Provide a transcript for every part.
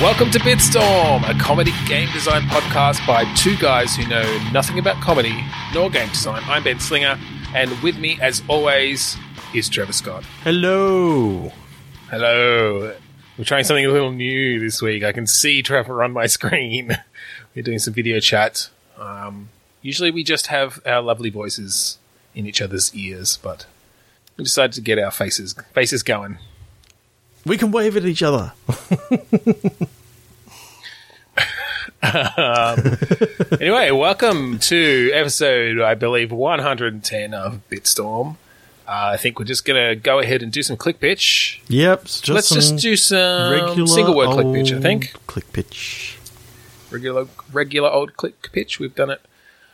Welcome to Bitstorm, a comedy game design podcast by two guys who know nothing about comedy nor game design. I'm Ben Slinger, and with me, as always, is Trevor Scott. Hello. Hello. We're trying something a little new this week. I can see Trevor on my screen. We're doing some video chat. Um, usually we just have our lovely voices in each other's ears, but we decided to get our faces faces going. We can wave at each other. Anyway, welcome to episode, I believe, 110 of Bitstorm. Uh, I think we're just going to go ahead and do some click pitch. Yep. Just Let's just do some regular single word click pitch, I think. Click pitch. Regular, regular old click pitch. We've done it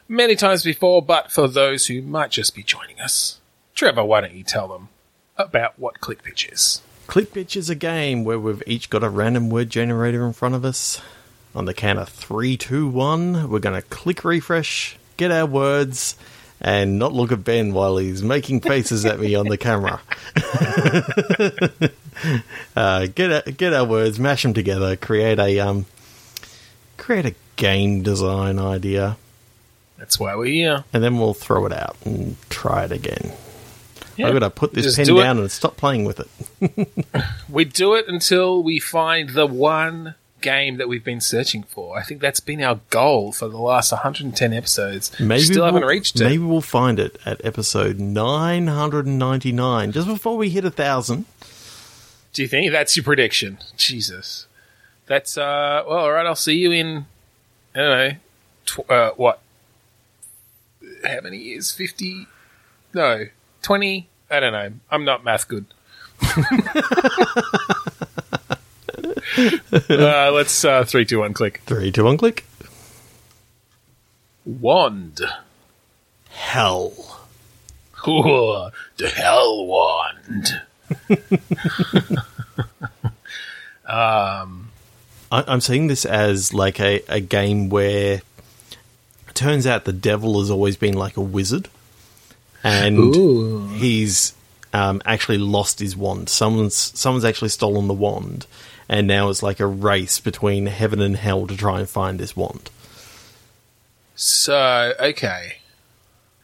many times before, but for those who might just be joining us, Trevor, why don't you tell them about what click pitch is? Click pitch is a game where we've each got a random word generator in front of us. On the count of three, two, one, we're going to click refresh, get our words, and not look at Ben while he's making faces at me on the camera. uh, get our, get our words, mash them together, create a um, create a game design idea, That's why we're here. and then we'll throw it out and try it again. Yeah. I've got to put this Just pen do it. down and stop playing with it. We do it until we find the one game that we've been searching for. I think that's been our goal for the last 110 episodes. Maybe Still haven't we'll- reached it. Maybe we'll find it at episode 999, just before we hit a thousand. Do you think that's your prediction? Jesus. That's, uh, well, all right, I'll see you in, I don't know, tw- uh, what? How many years? 50? No, 20? I don't know. I'm not math good. uh, let's, uh, three, two, one, click. Three, two, one, click. Wand. Hell. Ooh, the hell wand. I, I'm seeing this as like a, a game where turns out the devil has always been like a wizard, and Ooh. he's um, actually lost his wand. Someone's someone's actually stolen the wand, and now it's like a race between heaven and hell to try and find this wand. So okay,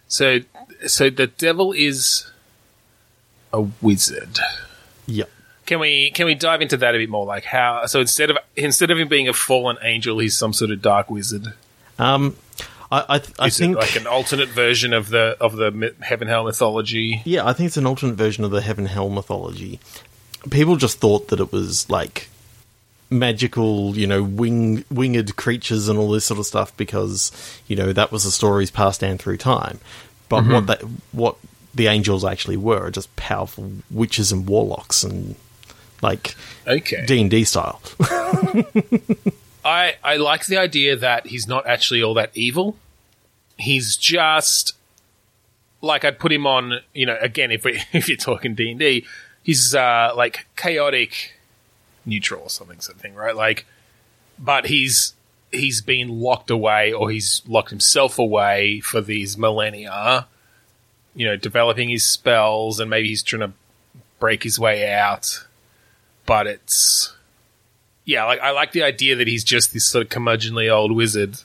so so the devil is a wizard. Yep. Can we can we dive into that a bit more? Like how? So instead of instead of him being a fallen angel, he's some sort of dark wizard. Um, I I, th- I Is think it like an alternate version of the of the heaven hell mythology? Yeah, I think it's an alternate version of the heaven hell mythology. People just thought that it was like magical, you know, wing winged creatures and all this sort of stuff because you know that was the stories passed down through time. But what mm-hmm. that what the angels actually were are just powerful witches and warlocks and like Okay, D and D style. I I like the idea that he's not actually all that evil. He's just like I'd put him on. You know, again, if we if you're talking D and D, he's uh, like chaotic, neutral or something, something, right? Like, but he's he's been locked away or he's locked himself away for these millennia. You know, developing his spells and maybe he's trying to break his way out, but it's yeah, like I like the idea that he's just this sort of curmudgeonly old wizard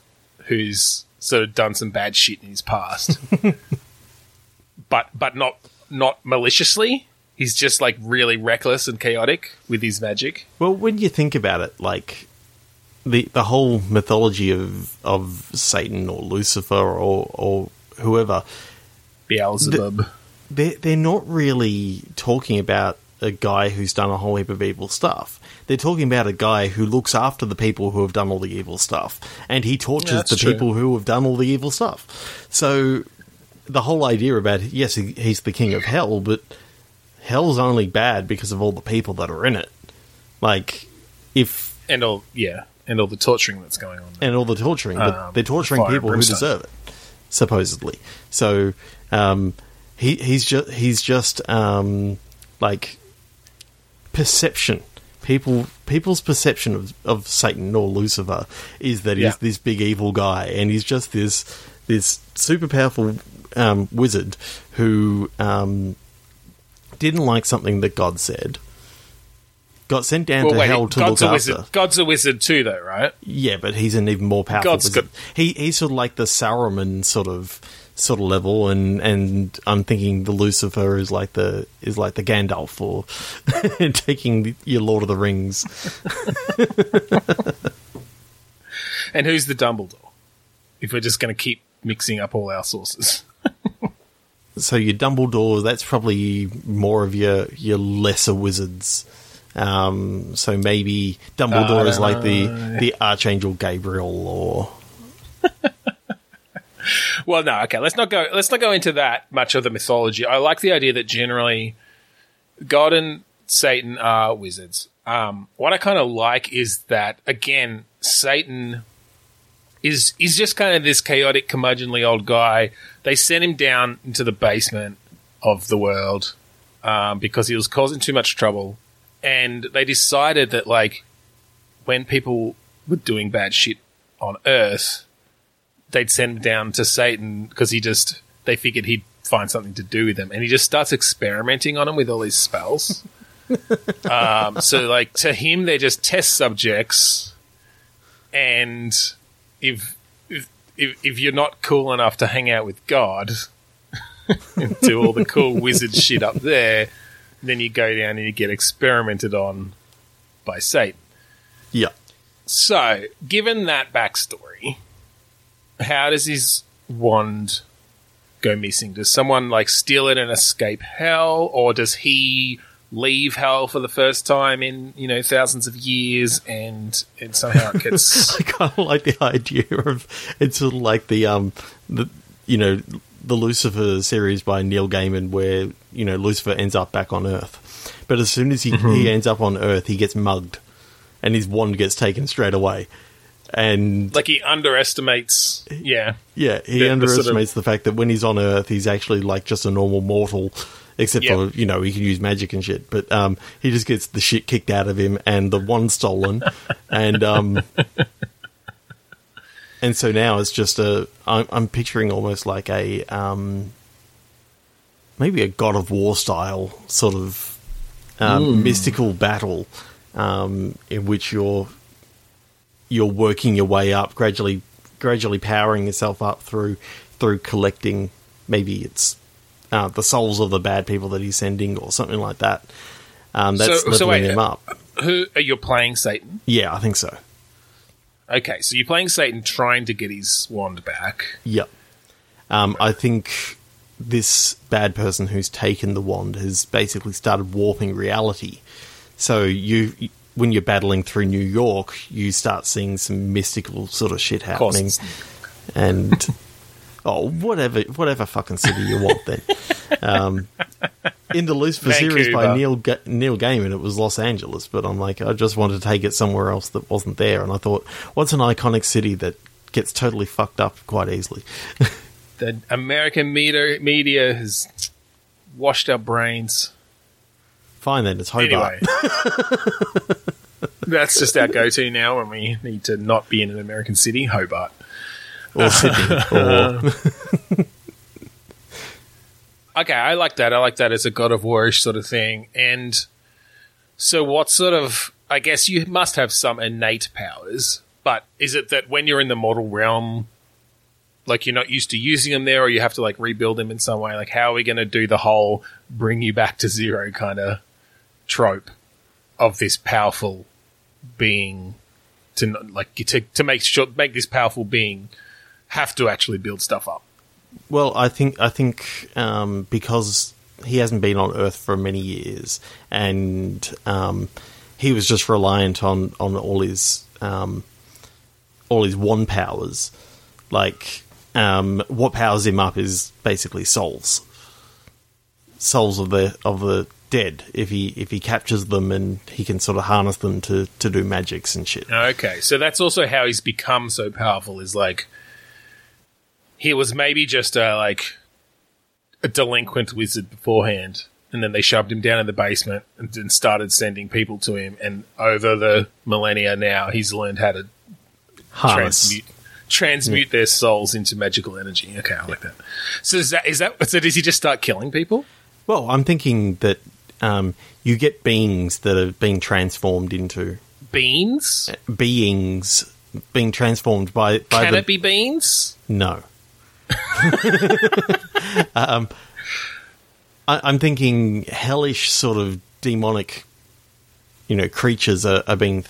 who's sort of done some bad shit in his past, but but not not maliciously. He's just like really reckless and chaotic with his magic. Well, when you think about it, like the the whole mythology of of Satan or Lucifer or or whoever, Beelzebub. they're they're not really talking about a guy who's done a whole heap of evil stuff. They're talking about a guy who looks after the people who have done all the evil stuff, and he tortures Yeah, the true. people who have done all the evil stuff. So the whole idea about yes, he, he's the king of hell, but hell's only bad because of all the people that are in it. Like if and all yeah, and all the torturing that's going on. There. and all the torturing, but Um, they're torturing and people who deserve it, supposedly. So um, he he's just he's just um, like perception. People people's perception of, of Satan or Lucifer is that Yeah. he's this big evil guy, and he's just this this super powerful um, wizard who um, didn't like something that God said. Got sent down Well, to wait, hell to God's look a after. wizard. God's a wizard too, though, right? Yeah, but he's an even more powerful God's wizard. good. He he's sort of like the Saruman sort of sort of level, and and I'm thinking the Lucifer is like the is like the Gandalf or taking the, your Lord of the Rings. And who's the Dumbledore? If we're just going to keep mixing up all our sources. So your Dumbledore, that's probably more of your your lesser wizards. Um, so maybe Dumbledore is like the the Archangel Gabriel, or Well, no, okay. Let's not go. Let's not go into that much of the mythology. I like the idea that generally God and Satan are wizards. Um, what I kind of like is that again, Satan is is just kind of this chaotic, curmudgeonly old guy. They sent him down into the basement of the world um, because he was causing too much trouble, and they decided that like when people were doing bad shit on Earth, they'd send him down to Satan because he just they figured he'd find something to do with them, and he just starts experimenting on them with all these spells. um, so, like to him, they're just test subjects, and if if if, if you're not cool enough to hang out with God and do all the cool wizard shit up there, then you go down and you get experimented on by Satan. yeah, So, given that backstory, how does his wand go missing? Does someone like steal it and escape hell, or does he leave hell for the first time in you know thousands of years and and somehow it gets I kind of like the idea of it's sort of like the um the you know the Lucifer series by Neil Gaiman, where you know Lucifer ends up back on Earth, but as soon as he he ends up on Earth, he gets mugged, and his wand gets taken straight away, and like he underestimates? Yeah, yeah, he the- the underestimates sort the fact that when he's on Earth, he's actually like just a normal mortal. Except Yeah. for you know he can use magic and shit, but um, he just gets the shit kicked out of him and the wand stolen, and um, and so now it's just a. I'm, I'm picturing almost like a um, maybe a God of War style sort of um, mystical battle um, in which you're you're working your way up gradually, gradually powering yourself up through through collecting. Maybe it's uh, the souls of the bad people that he's sending, or something like that. Um, that's So- leveling so wait, him up. who are you playing Satan? Yeah, I think so. Okay, so you're playing Satan, trying to get his wand back. Yep. Um, I think this bad person who's taken the wand has basically started warping reality. So you, when you're battling through New York, you start seeing some mystical sort of shit happening, it's- and oh, whatever, whatever fucking city you want. Then, um, in the Lucifer series by Neil Ga- Neil Gaiman, it was Los Angeles, but I'm like, I just wanted to take it somewhere else that wasn't there, and I thought, what's an iconic city that gets totally fucked up quite easily? the American media media has washed our brains. Fine then, it's Hobart. Anyway, that's just our go-to now when we need to not be in an American city, Hobart. or Sydney, or Okay, I like that. I like that as a God of Warish sort of thing. And so, what sort of? I guess you must have some innate powers, but is it that when you're in the mortal realm, like you're not used to using them there, or you have to like rebuild them in some way? Like, how are we going to do the whole bring you back to zero kind of trope of this powerful being to like to to make sure make this powerful being have to actually build stuff up? well, I think I think um, because he hasn't been on Earth for many years, and um, he was just reliant on on all his um, all his wand powers. Like um, what powers him up is basically souls, souls of the of the dead. If he if he captures them and he can sort of harness them to to do magics and shit. Okay, so that's also how he's become so powerful. Is like he was maybe just a like a delinquent wizard beforehand, and then they shoved him down in the basement and then started sending people to him. And over the millennia now, he's learned how to Harness. transmute transmute their souls into magical energy. Okay, I like that. So is that is that so? Does he just start killing people? Well, I'm thinking that um, you get beings that have been transformed into Beans? beings being transformed by by Can the it be beans? no. um, I, I'm thinking hellish sort of demonic, you know, creatures are, are being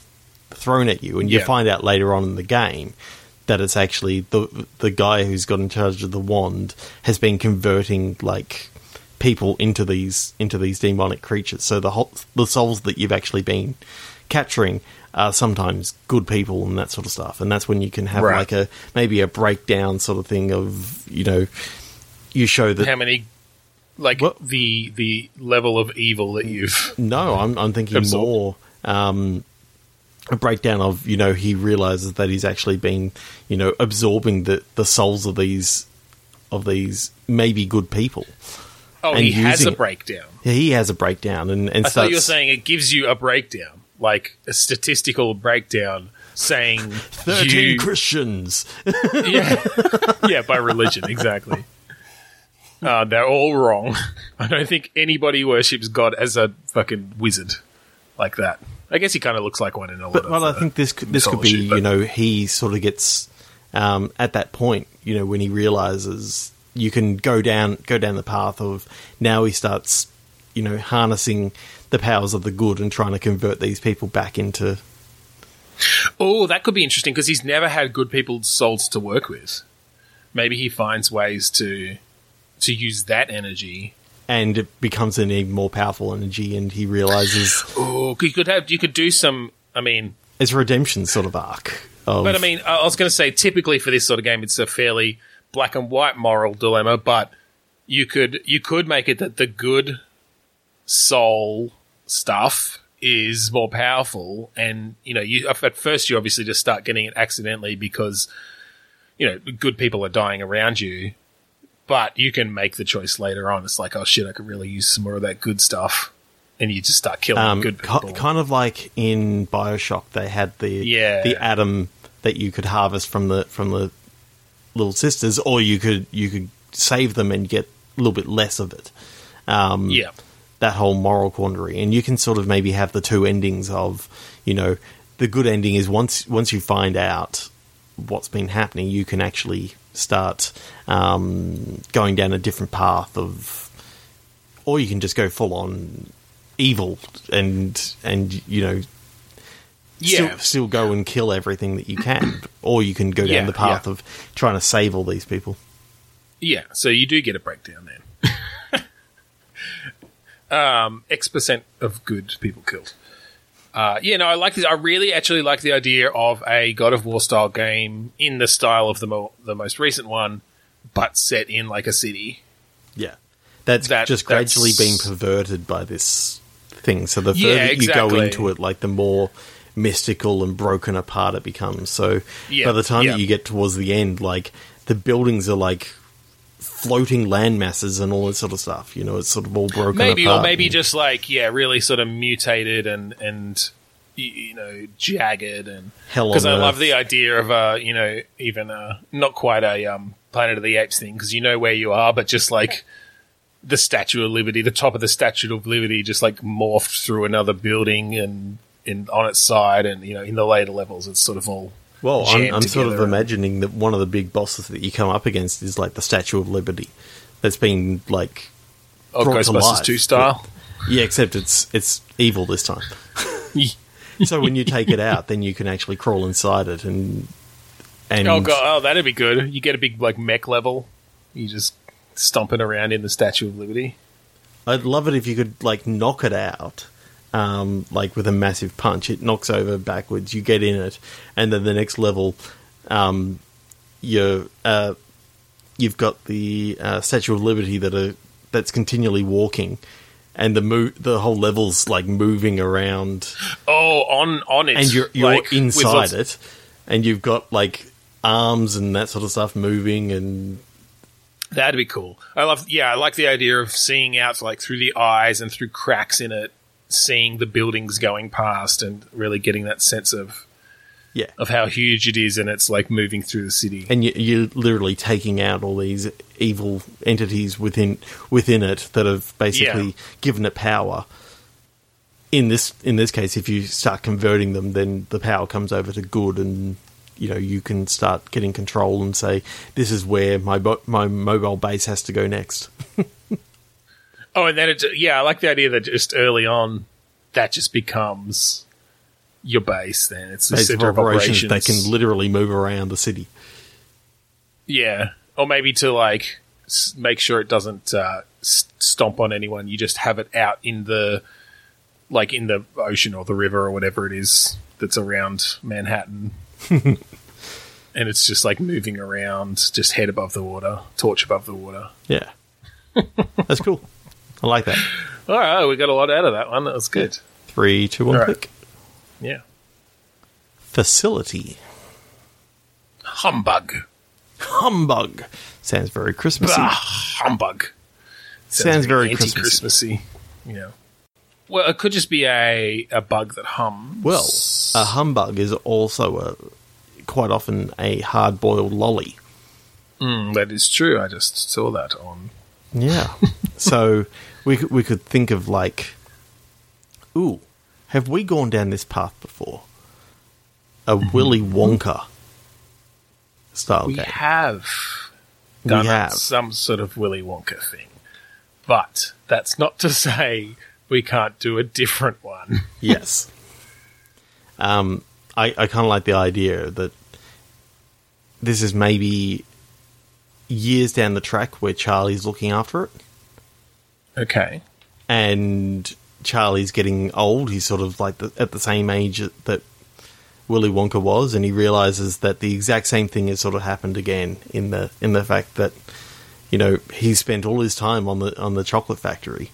thrown at you, and you Yeah. find out later on in the game that it's actually the the guy who's got in charge of the wand has been converting like people into these into these demonic creatures. So the whole, the souls that you've actually been capturing are sometimes good people and that sort of stuff. And that's when you can have Right. like a maybe a breakdown sort of thing of you know you show that How many? Like What? the the level of evil that you've. No, I'm, I'm thinking Absorbed. more um, a breakdown of you know he realizes that he's actually been you know absorbing the the souls of these of these maybe good people. Oh, And he has a it. breakdown. He has a breakdown and and I thought you were saying it gives you a breakdown, like a statistical breakdown, saying thirteen you- Christians. yeah, yeah, by religion, exactly. Uh, they're all wrong. I don't think anybody worships God as a fucking wizard like that. I guess he kind of looks like one in a lot But of. well, I uh, think this could, this could be but- you know he sort of gets um, at that point you know when he realizes you can go down go down the path of now he starts you know harnessing the powers of the good and trying to convert these people back into Oh, that could be interesting because he's never had good people's souls to work with. Maybe he finds ways to to use that energy. and it becomes an even more powerful energy and he realizes Oh, you could have you could do some. I mean, it's a redemption sort of arc of, But I mean, I I was going to say, typically for this sort of game, it's a fairly black and white moral dilemma. But you could you could make it that the good soul stuff is more powerful, and you know, you at first you obviously just start getting it accidentally because you know good people are dying around you. But you can make the choice later on. It's like, oh shit, I could really use some more of that good stuff, and you just start killing um, good people. kind of like in Bioshock they had the Yeah. the ADAM that you could harvest from the from the little sisters or you could you could save them and get a little bit less of it. Um, yeah, that whole moral quandary. And you can sort of maybe have the two endings of you know the good ending is once once you find out what's been happening you can actually start um, going down a different path of or you can just go full on evil and and you know yeah. still, still go and kill everything that you can or you can go down Yeah, the path yeah. of trying to save all these people Yeah, so you do get a breakdown then. um, X percent of good people killed. Uh, yeah, no, I like this. I really actually like the idea of a God of War style game in the style of the mo- the most recent one, but set in like a city. yeah that's That- just gradually that's- being perverted by this thing so the further Yeah, you go exactly. into it like the more mystical and broken apart it becomes so Yeah, by the time yeah. that you get towards the end like the buildings are like floating land masses and all that sort of stuff you know it's sort of all broken Maybe, or maybe and- just like yeah, really sort of mutated and and you know jagged and Hell because I love the idea of uh you know even uh not quite a um Planet of the Apes thing because you know where you are, but just like the Statue of Liberty, the top of the Statue of Liberty, just like morphed through another building and in on its side, and you know in the later levels, it's sort of all Well, I'm, I'm sort of imagining that one of the big bosses that you come up against is like the Statue of Liberty, that's been like oh, Ghostbusters two style. yeah, except it's it's evil this time. so when you take it out, then you can actually crawl inside it and and Oh god, oh that'd be good. You get a big like mech level, you just stomping around in the Statue of Liberty. I'd love it if you could like knock it out. Um, like with a massive punch, it knocks over backwards. You get in it, and then the next level, um, you uh, you've got the uh, Statue of Liberty that are that's continually walking, and the mo- the whole level's like moving around, Oh, on on it, and you're you're like, inside it, and you've got like arms and that sort of stuff moving, and That'd be cool. I love, yeah, I like the idea of seeing out like through the eyes and through cracks in it, seeing the buildings going past, and really getting that sense of Yeah. of how huge it is, and it's like moving through the city. and you, you're literally taking out all these evil entities within within it that have basically Yeah. given it power. In this in this case, if you start converting them, then the power comes over to good, and you know you can start getting control and say, "This is where my bo- my mobile base has to go next." Oh, and then it, yeah, I like the idea that just early on, that just becomes your base. Then it's the Base center of operations, operations. they can literally move around the city. yeah, or maybe to like s- make sure it doesn't uh, s- stomp on anyone. You just have it out in the like in the ocean or the river or whatever it is that's around Manhattan. and it's just like moving around, just head above the water, torch above the water. Yeah, that's cool. I like that. All right, we got a lot out of that one. That was good. Three, two, one, right. click. Yeah. Facility. Humbug. Humbug. Sounds very Christmassy. Ah, humbug. Sounds very anti-Christmassy. Yeah. Well, it could just be a, a bug that hums. Well, a humbug is also a quite often a hard boiled lolly. Mm, that is true. I just saw that on. Yeah. so we could, we could think of like, ooh, have we gone down this path before? A Willy Wonka style We game. have We done have. some sort of Willy Wonka thing, but that's not to say we can't do a different one. yes. Um, I, I kind of like the idea that this is maybe years down the track where Charlie's looking after it. Okay. and Charlie's getting old. He's sort of like the, at the same age that Willy Wonka was, and he realizes that the exact same thing has sort of happened again in the in the fact that you know he spent all his time on the on the chocolate factory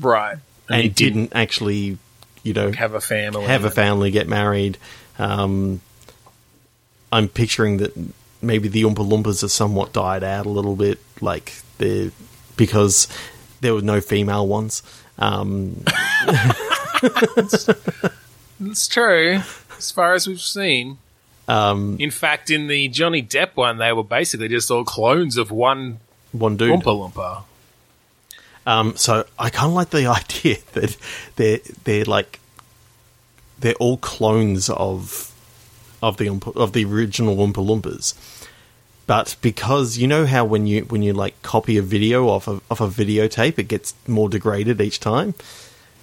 Right. and, he didn't actually you know have a family. have a family, get married. Um, I'm picturing that maybe the Oompa Loompas have somewhat died out a little bit, like they because there were no female ones. Um, It's true, as far as we've seen. um, In fact, in the Johnny Depp one, they were basically just all clones of one one dude. Oompa Loompa. Um, so I kind of like the idea that they're they're like they're all clones of of the of the original Oompa Loompas. But because you know how when you when you like copy a video off of off a videotape, it gets more degraded each time.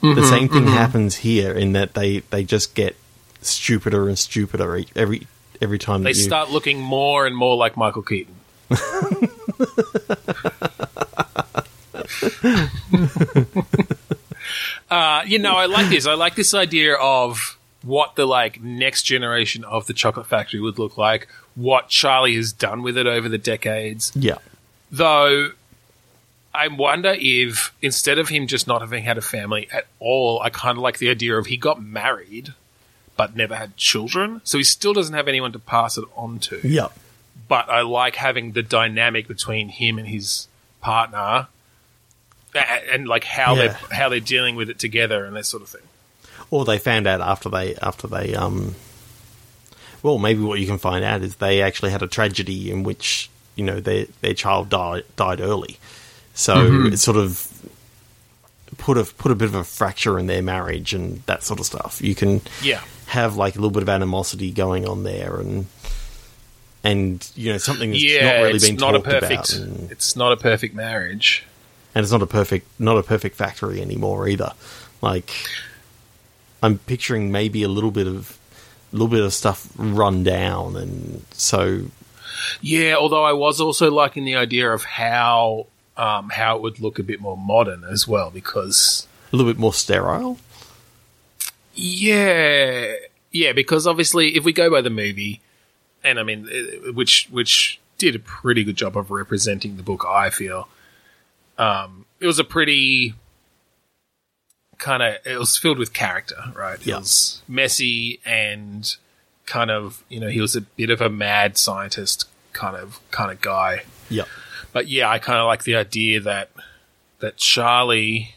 Mm-hmm, the same thing happens here in that they they just get stupider and stupider every every time They that you start looking more and more like Michael Keaton. uh, you know, I like this. I like this idea of what the like next generation of the chocolate factory would look like, what Charlie has done with it over the decades. yeah Though I wonder if instead of him just not having had a family at all, I kind of like the idea of he got married but never had children, so he still doesn't have anyone to pass it on to. yeah But I like having the dynamic between him and his partner, a- and, like how Yeah. they're how they're dealing with it together and that sort of thing. or they found out after they after they um well maybe what you can find out is they actually had a tragedy in which you know their their child died died early so mm-hmm. it sort of put a put a bit of a fracture in their marriage and that sort of stuff you can Yeah. have like a little bit of animosity going on there and and you know something that's yeah, not really been not talked about perfect. and, It's not a perfect marriage. and it's not a perfect not a perfect factory anymore either. Like I'm picturing maybe a little bit of little bit of stuff run down and so Yeah, although I was also liking the idea of how um, how it would look a bit more modern as well, because a little bit more sterile. yeah, yeah, because obviously if we go by the movie, and I mean, uh, which which did a pretty good job of representing the book, I feel. Um, it was a pretty kind of it was filled with character, right? It Yeah. was messy and kind of you know he was a bit of a mad scientist kind of kind of guy. Yeah. But yeah, I kind of like the idea that that Charlie.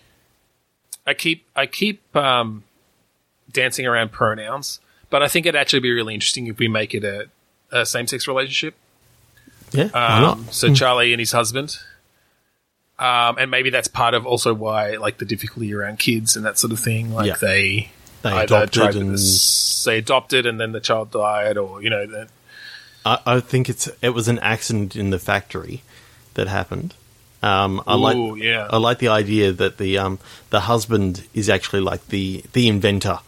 I keep I keep um, dancing around pronouns, But I think it'd actually be really interesting if we make it a, a same sex relationship. Yeah, Um, so Charlie and his husband. Um, and maybe that's part of also why, like, the difficulty around kids and that sort of thing. Like, Yeah. they, They adopted and- s- they adopted and then the child died, or you know, that I, I think it's it was an accident in the factory that happened. Um, I Ooh, like yeah. I like the idea that the um, the husband is actually like the the inventor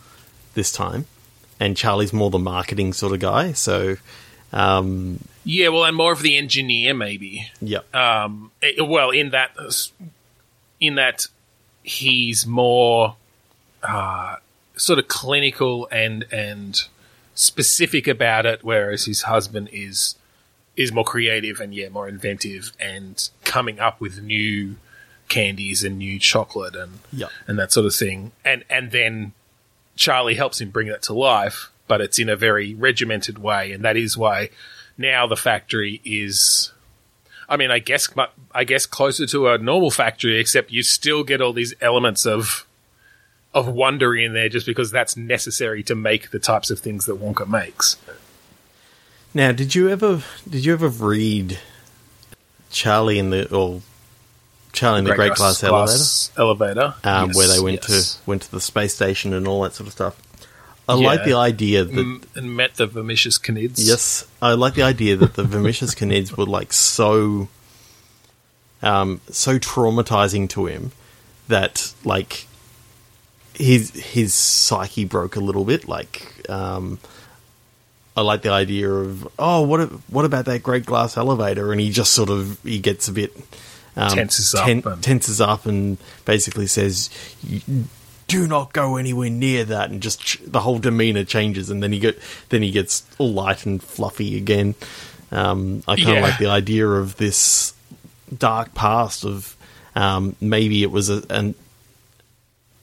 this time, and Charlie's more the marketing sort of guy. So, um, yeah, well, and more of the engineer maybe. yeah, um, eh, well, in that, in that he's more uh, sort of clinical and and specific about it, whereas his husband is is more creative and yeah, more inventive and coming up with new candies and new chocolate and yeah, and that sort of thing. And and then Charlie helps him bring that to life, but it's in a very regimented way, and that is why now the factory is. I mean, I guess I guess closer to a normal factory, except you still get all these elements of of wonder in there, just because that's necessary to make the types of things that Wonka makes. Now, did you ever did you ever read Charlie in the or Charlie in the Great Glass, Elevator, elevator, um, Yes, where they went yes. to went to the space station and all that sort of stuff? I Yeah. like the idea that Mm, and met the Vermicious Knids. Yes, I like the idea that the Vermicious Knids were like so, um, so traumatizing to him that like his his psyche broke a little bit. Like, um, I like the idea of oh, what what about that great glass elevator? And he just sort of he gets a bit um, Tenses up and- tenses up, and basically says. "You- do not go anywhere near that, and just ch- the whole demeanor changes, and then he get then he gets all light and fluffy again. Um, I kind of Yeah. like the idea of this dark past of um, maybe it was a and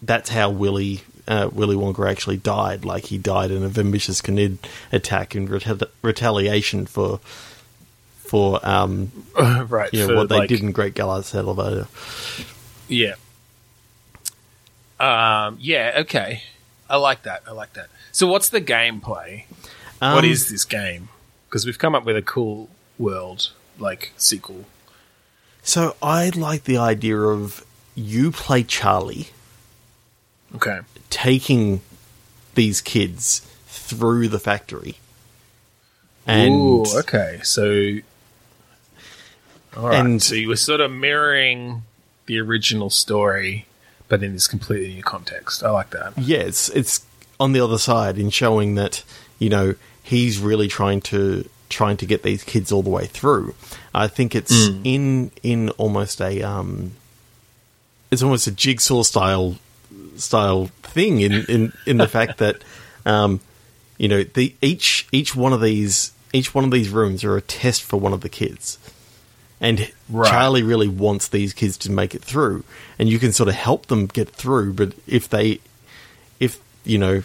that's how Willy uh, Willy Wonka actually died. Like he died in a vicious Knid attack in reta- retaliation for for um, right. you know for, what they like- did in Great Glass Elevator. Yeah. Um, yeah, okay. I like that. I like that. So what's the gameplay? what Um, is this game? Because we've come up with a cool world, like sequel. So I like the idea of you play Charlie Okay. taking these kids through the factory. And Ooh, okay. So all right. And- so you were sort of mirroring the original story, but in this completely new context. I like that. yeah, it's it's on the other side in showing that, you know, he's really trying to trying to get these kids all the way through. I think it's in in almost a um it's almost a jigsaw style style thing in in in the fact that um you know the each each one of these each one of these rooms are a test for one of the kids and Right. Charlie really wants these kids to make it through and you can sort of help them get through but if they if you know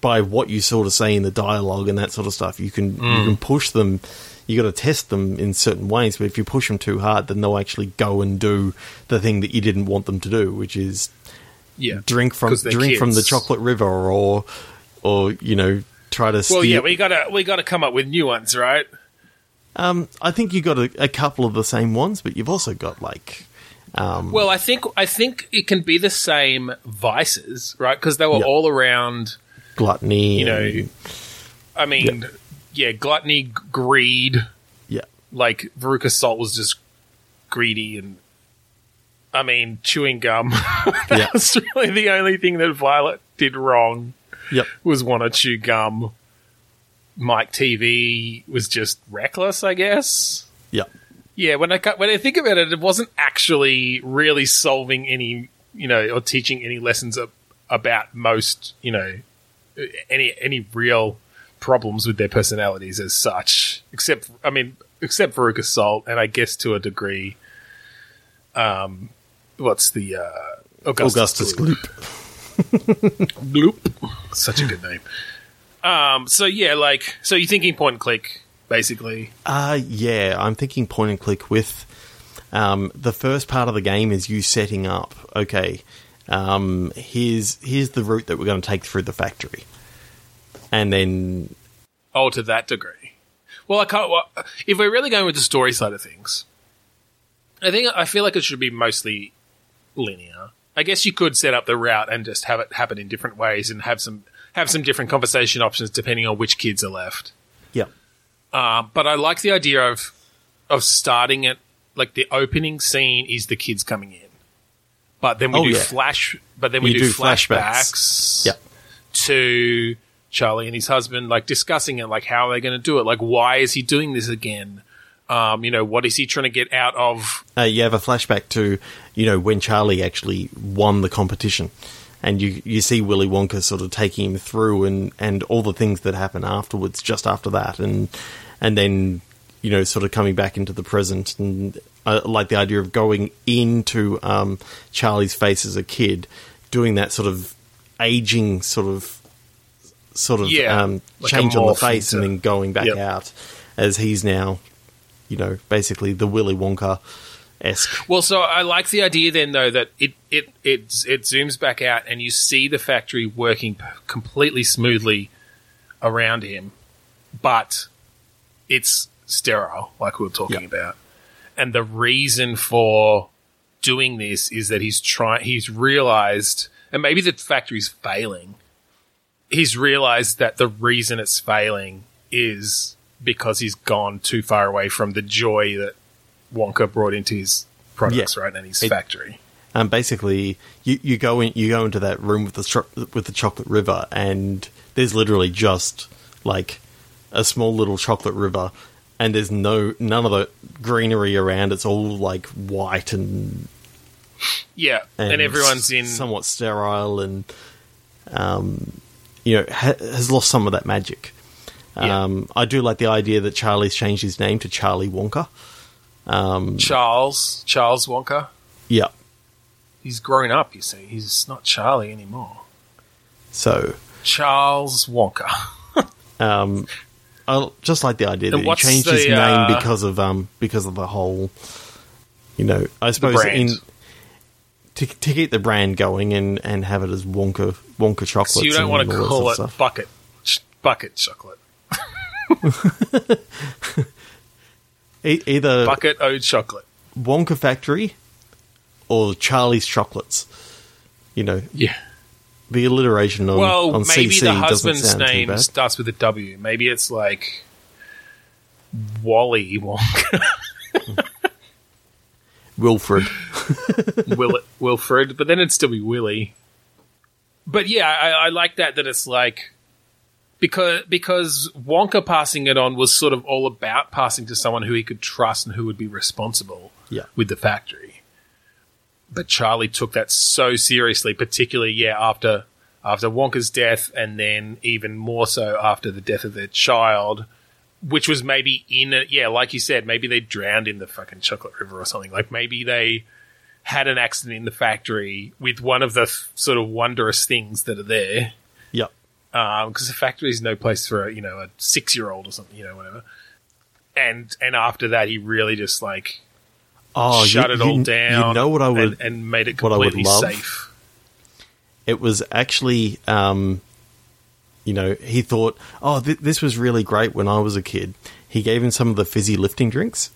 by what you sort of say in the dialogue and that sort of stuff you can you mm. can push them you got to test them in certain ways but if you push them too hard then they'll actually go and do the thing that you didn't want them to do which is Yeah. drink from drink from the chocolate river or or you know try to steal Well, yeah, we gotta we gotta come up with new ones, right? Um i think you got a, a couple of the same ones but you've also got like um Well, I think I think it can be the same vices, right? Because they were Yeah. all around. gluttony You know, and- I mean, yeah, gluttony, g- greed. yeah Like Veruca Salt was just greedy, and I mean, chewing gum. That's really the only thing that Violet did wrong yep was want to chew gum. Mike Teavee was just reckless, I guess. Yeah. Yeah, when I when I think about it, it wasn't actually really solving any, you know, or teaching any lessons ab- about most, you know, any any real problems with their personalities as such. Except, I mean, except for Veruca Salt, and I guess to a degree, um, what's the uh, Augustus, augustus gloop Gloop. Such a good name. Um, so yeah, like, so you're thinking point and click, basically. Uh, yeah, I'm thinking point and click with um, the first part of the game is you setting up. Okay, um, here's here's the route that we're going to take through the factory, and then Oh, to that degree. Well, I can't. Well, if we're really going with the story side of things, I think I feel like it should be mostly linear. I guess you could set up the route and just have it happen in different ways and have some have some different conversation options depending on which kids are left. yeah, Uh, but I like the idea of of starting it like the opening scene is the kids coming in, but then we Oh, do yeah. flash. But then we do, do flashbacks. flashbacks. Yeah. To Charlie and his husband, like discussing it, like how are they going to do it? Like, why is he doing this again? Um, you know, what is he trying to get out of? uh, you have a flashback to you know when Charlie actually won the competition, and you you see Willy Wonka sort of taking him through and and all the things that happen afterwards, just after that, and and then you know sort of coming back into the present, and I like the idea of going into um, Charlie's face as a kid, doing that sort of aging sort of sort of Yeah, um, like change on the face and then going back Yep. out as he's now, you know, basically the Willy Wonka esque. Well, so I like the idea then, though, that it it it it zooms back out and you see the factory working completely smoothly around him, but it's sterile, like we were talking Yeah. about. And the reason for doing this is that he's trying. He's realized, and maybe the factory's failing. He's realized that the reason it's failing is because he's gone too far away from the joy that Wonka brought into his products, Yeah. right, and his It- factory. Um, basically, you, you go in, you go into that room with the cho- with the chocolate river, and there's literally just like a small little chocolate river, and there's no none of the greenery around. It's all like white and Yeah, and, everyone's in. somewhat sterile, and um, you know ha- has lost some of that magic. Yeah. Um, I do like the idea that Charlie's changed his name to Charlie Wonka. Charles Charles Wonka. Yeah, He's grown up. You see, he's not Charlie anymore. so Charles Wonka. Um, I just like the idea that he changed his name uh, because of um because of the whole, you know, I suppose in to to keep the brand going and and have it as Wonka Wonka chocolates. So you don't want to call it stuff. bucket bucket chocolate, E- either bucket owed chocolate. Wonka Factory or Charlie's Chocolates. You know, Yeah. the alliteration on Well, on maybe CC the husband's name starts with a W. Maybe it's like Wally Wonka, Wilfred. Will Wilfred, but then it'd still be Willie. But yeah, I, I like that that it's like because because Wonka passing it on was sort of all about passing to someone who he could trust and who would be responsible Yeah. with the factory. But Charlie took that so seriously, particularly yeah after after Wonka's death, and then even more so after the death of their child, which was maybe in it. Yeah, like you said, maybe they drowned in the fucking chocolate river or something. Like maybe they had an accident in the factory with one of the f- sort of wondrous things that are there. Because the factory is no place for a, you know a six year old or something, you know whatever. And and after that, he really just like Oh, shut you, it all you- down. You know what I would and, and made it what I would completely safe. it was actually um, you know he thought oh th- this was really great when i was a kid he gave him some of the fizzy lifting drinks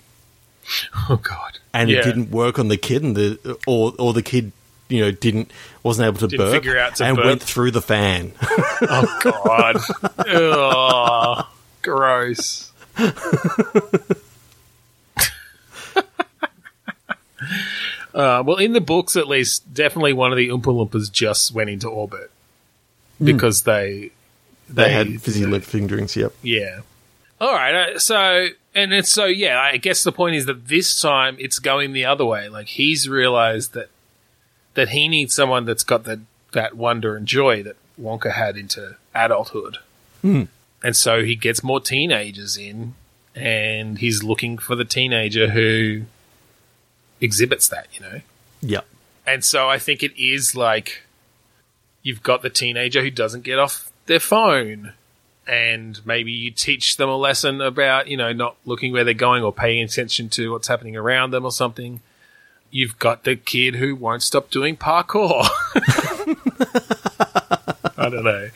Oh god, and yeah. it didn't work on the kid and the or or the kid you know didn't wasn't able to Didn't burp figure out to and burp. went through the fan Oh god, Ugh, gross. Uh, well, in the books, at least, definitely one of the Oompa Loompas just went into orbit because they they had fizzy lifting drinks yep Yeah. All right. Uh, so, and it's so, yeah, I guess the point is that this time it's going the other way. Like he's realized that, that he needs someone that's got that, that wonder and joy that Wonka had into adulthood. Hmm. And so he gets more teenagers in and he's looking for the teenager who exhibits that, you know? yep And so I think it is like you've got the teenager who doesn't get off their phone. And maybe you teach them a lesson about, you know, not looking where they're going or paying attention to what's happening around them or something. You've got the kid who won't stop doing parkour. I don't know.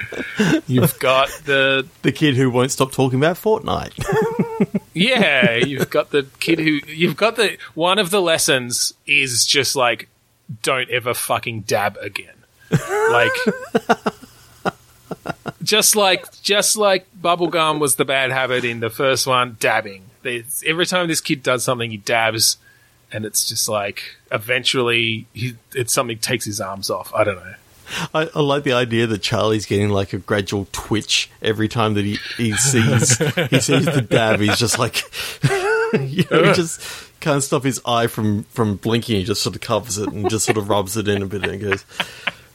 You've got the The kid who won't stop talking about Fortnite. yeah, you've got the kid who you've got the one of the lessons is just like don't ever fucking dab again. Like just like just like bubblegum was the bad habit in the first one, dabbing. There's, every time this kid does something, he dabs, and it's just like eventually he, it's something takes his arms off. I don't know. I, I like the idea that Charlie's getting like a gradual twitch every time that he, he sees he sees the dab. He's just like, you know, he just can't stop his eye from from blinking. He just sort of covers it and just sort of rubs it in a bit and goes,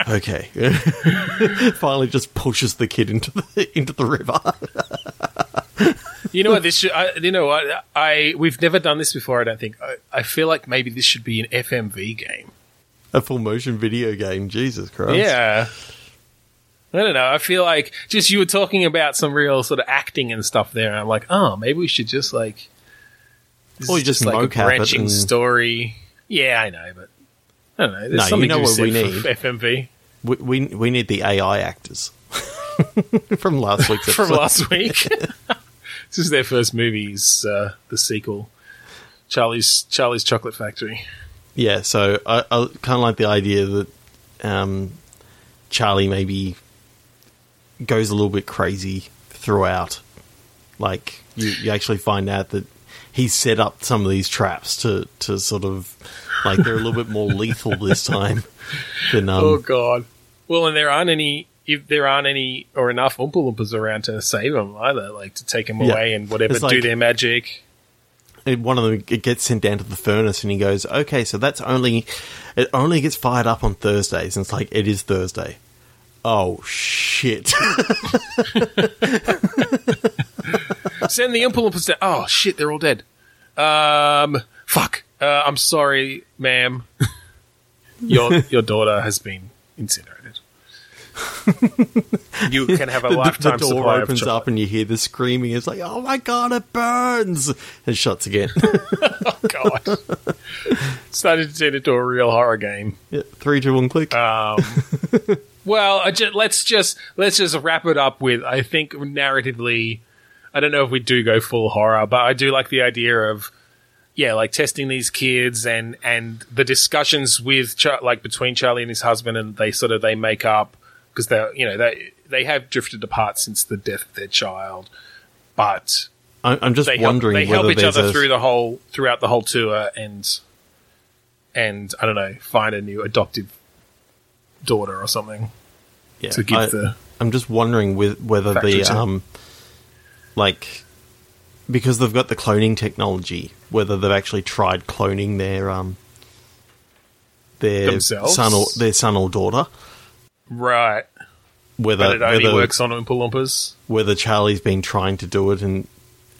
"Okay." Finally, just pushes the kid into the into the river. You know what? This should. I, you know what? I we've never done this before. I don't think. I, I feel like maybe this should be an FMV game. a full motion video game. Jesus Christ! Yeah. I don't know. I feel like just you were talking about some real sort of acting and stuff there. And I'm like, oh, maybe we should just like. this Or is you just like a branching and- story. Yeah, I know, but I don't know. There's No, you something know what we need? FMV We, we we need the AI actors from last week's episode. from last week. this is their first movie. Is uh, the sequel, Charlie's Charlie's Chocolate Factory. Yeah, so I, I kind of like the idea that um, Charlie maybe goes a little bit crazy throughout. Like you, you actually find out that he set up some of these traps to to sort of like they're a little bit more lethal this time than um, oh God! Well, and there aren't any. If there aren't any or enough Oompa Loompas around to save them either, like to take them Yeah. away and whatever, It's do their magic. it- one of them it gets sent down to the furnace and he goes okay so that's only it only gets fired up on thursdays and it's like it is thursday oh shit Send the Oompa Loompas down. Oh shit, they're all dead. Um, fuck. Uh, I'm sorry, ma'am. your your daughter has been incinerated. You can have a the, the lifetime door supply of opens chocolate. up and you hear the screaming it's like oh my god it burns and shuts again oh God, started to turn into a real horror game. yeah, three two one click Um, well, I ju- let's just let's just wrap it up with. I think narratively, I don't know if we do go full horror, but I do like the idea of yeah, like testing these kids and and the discussions with Char- like between Charlie and his husband, and they sort of they make up because they you know they they have drifted apart since the death of their child, but i'm just they help, wondering they help each other a, through the whole throughout the whole tour and and I don't know find a new adoptive daughter or something yeah, to give I, the i'm just wondering with whether the um like because they've got the cloning technology whether they've actually tried cloning their um their Themselves? son or their son or daughter right, whether but it only whether, works on Oompa Loompas. whether Charlie's been trying to do it and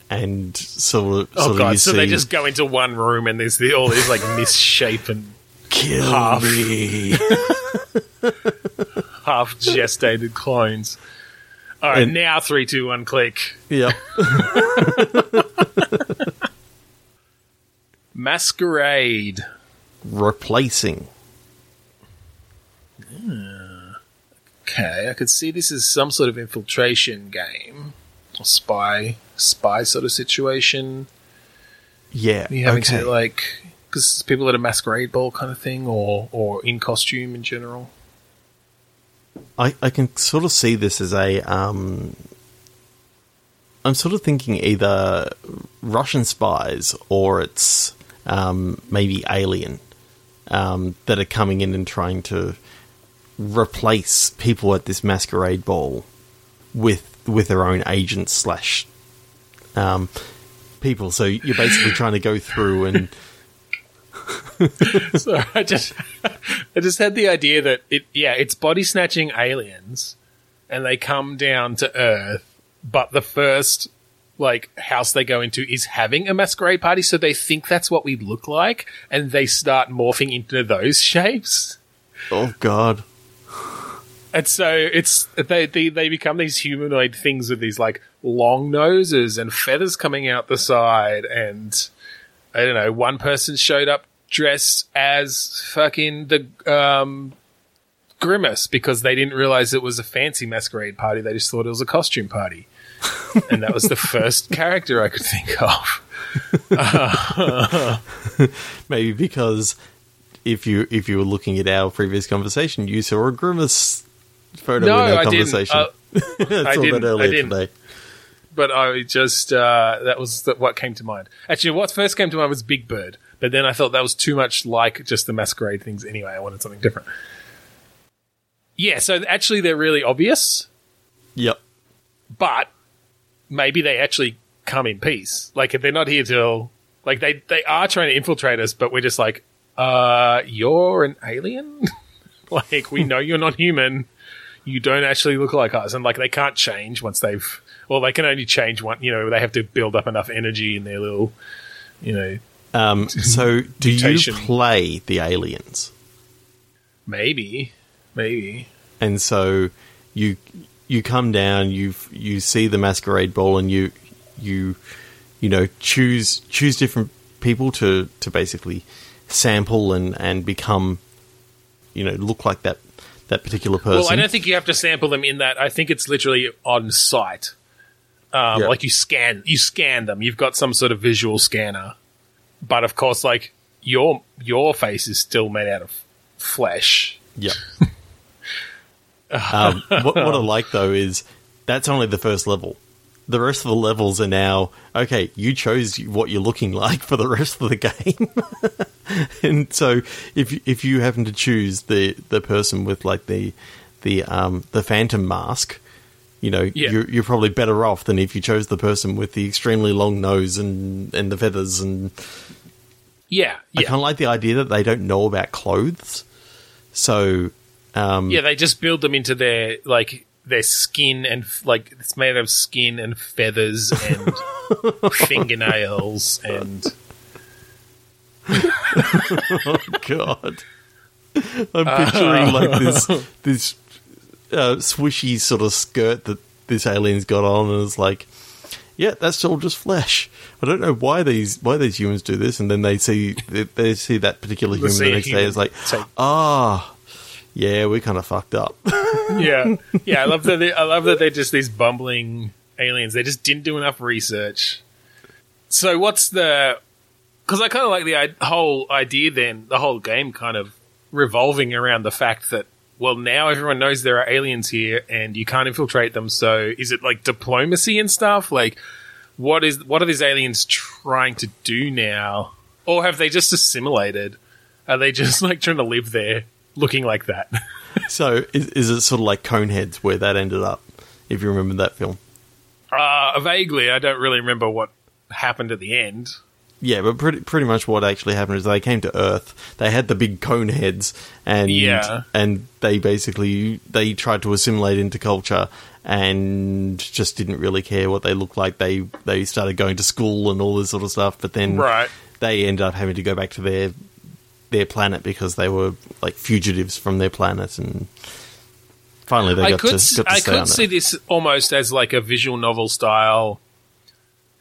and sort of Oh sort of god! you So see, they just go into one room and there's the, all these like misshapen, kill half. me. half gestated clones. All right, And- now three, two, one, click. yep. Masquerade. Replacing. Hmm. Okay, I could see this as some sort of infiltration game, or spy, spy sort of situation. Yeah. You having okay. to like because people at a masquerade ball kind of thing, or or in costume in general. I, I can sort of see this as a um I'm sort of thinking either Russian spies or it's um, maybe alien um, that are coming in and trying to replace people at this masquerade ball with with their own agents slash um, people. So you're basically trying to go through and so I just I just had the idea that it yeah, it's body snatching aliens and they come down to Earth, but the first like house they go into is having a masquerade party, so they think that's what we look like, and they start morphing into those shapes. oh god, And so it's they, they they become these humanoid things with these like long noses and feathers coming out the side, and I don't know. One person showed up dressed as fucking the um, Grimace because they didn't realize it was a fancy masquerade party. They just thought it was a costume party. and that was the first character I could think of. Maybe because if you if you were looking at our previous conversation, you saw a grimace photo No, in our I didn't. Uh, I didn't- earlier I didn't. today. but I just uh, that was the, what came to mind. Actually, what first came to mind was Big Bird, but then I thought that was too much like just the masquerade things. Anyway, I wanted something different. Yeah, so actually they're really obvious, Yep. but maybe they actually come in peace. Like they're not here till like they they are trying to infiltrate us, but we're just like, uh, you're an alien. like we know you're not human. You don't actually look like us, and like they can't change once they've. Well, they can only change one. You know, they have to build up enough energy in their little. You know, Um, so, do you play the aliens? maybe, maybe. And so you you come down, you you see the masquerade ball, and you you you know choose choose different people to to basically sample and and become you know look like that that particular person. Well, I don't think you have to sample them in that. I think it's literally on site. Um, Yeah. Like you scan, you scan them. You've got some sort of visual scanner, but of course, like your your face is still made out of flesh. Yeah. um, what, what I like though is that's only the first level. The rest of the levels are now okay. You chose what you're looking like for the rest of the game, and so if you- if you happen to choose the the person with like the the um the phantom mask, you know Yeah. you're, you're probably better off than if you chose the person with the extremely long nose and and the feathers and Yeah, I kind of like the idea that they don't know about clothes. So, um, yeah. They just build them into their like their skin and like it's made of skin and feathers and fingernails and oh God, I'm picturing like this this uh, swishy sort of skirt that this alien's got on, and it's like, yeah, that's all just flesh. I don't know why these why these humans do this, and then they see they, they see that particular human the next day. human It's like, ah, yeah, we kind of fucked up. yeah, yeah. I love that. They, I love that they're just these bumbling aliens. They just didn't do enough research. So what's the? Because I kind of like the i- whole idea. Then the whole game kind of revolving around the fact that well, now everyone knows there are aliens here, and you can't infiltrate them. So is it like diplomacy and stuff? Like, what is what are these aliens trying to do now? Or have they just assimilated? Are they just like trying to live there, looking like that? so, is, is it sort of like Coneheads where that ended up? If you remember that film. Uh, vaguely, I don't really remember what happened at the end. Yeah, but pretty pretty much what actually happened is they came to Earth. They had the big cone heads, and Yeah. and they basically they tried to assimilate into culture and just didn't really care what they looked like. They they started going to school and all this sort of stuff, but then Right. they ended up having to go back to their their planet because they were like fugitives from their planet, and finally they I got could to, got to I could see Earth. this almost as like a visual novel style.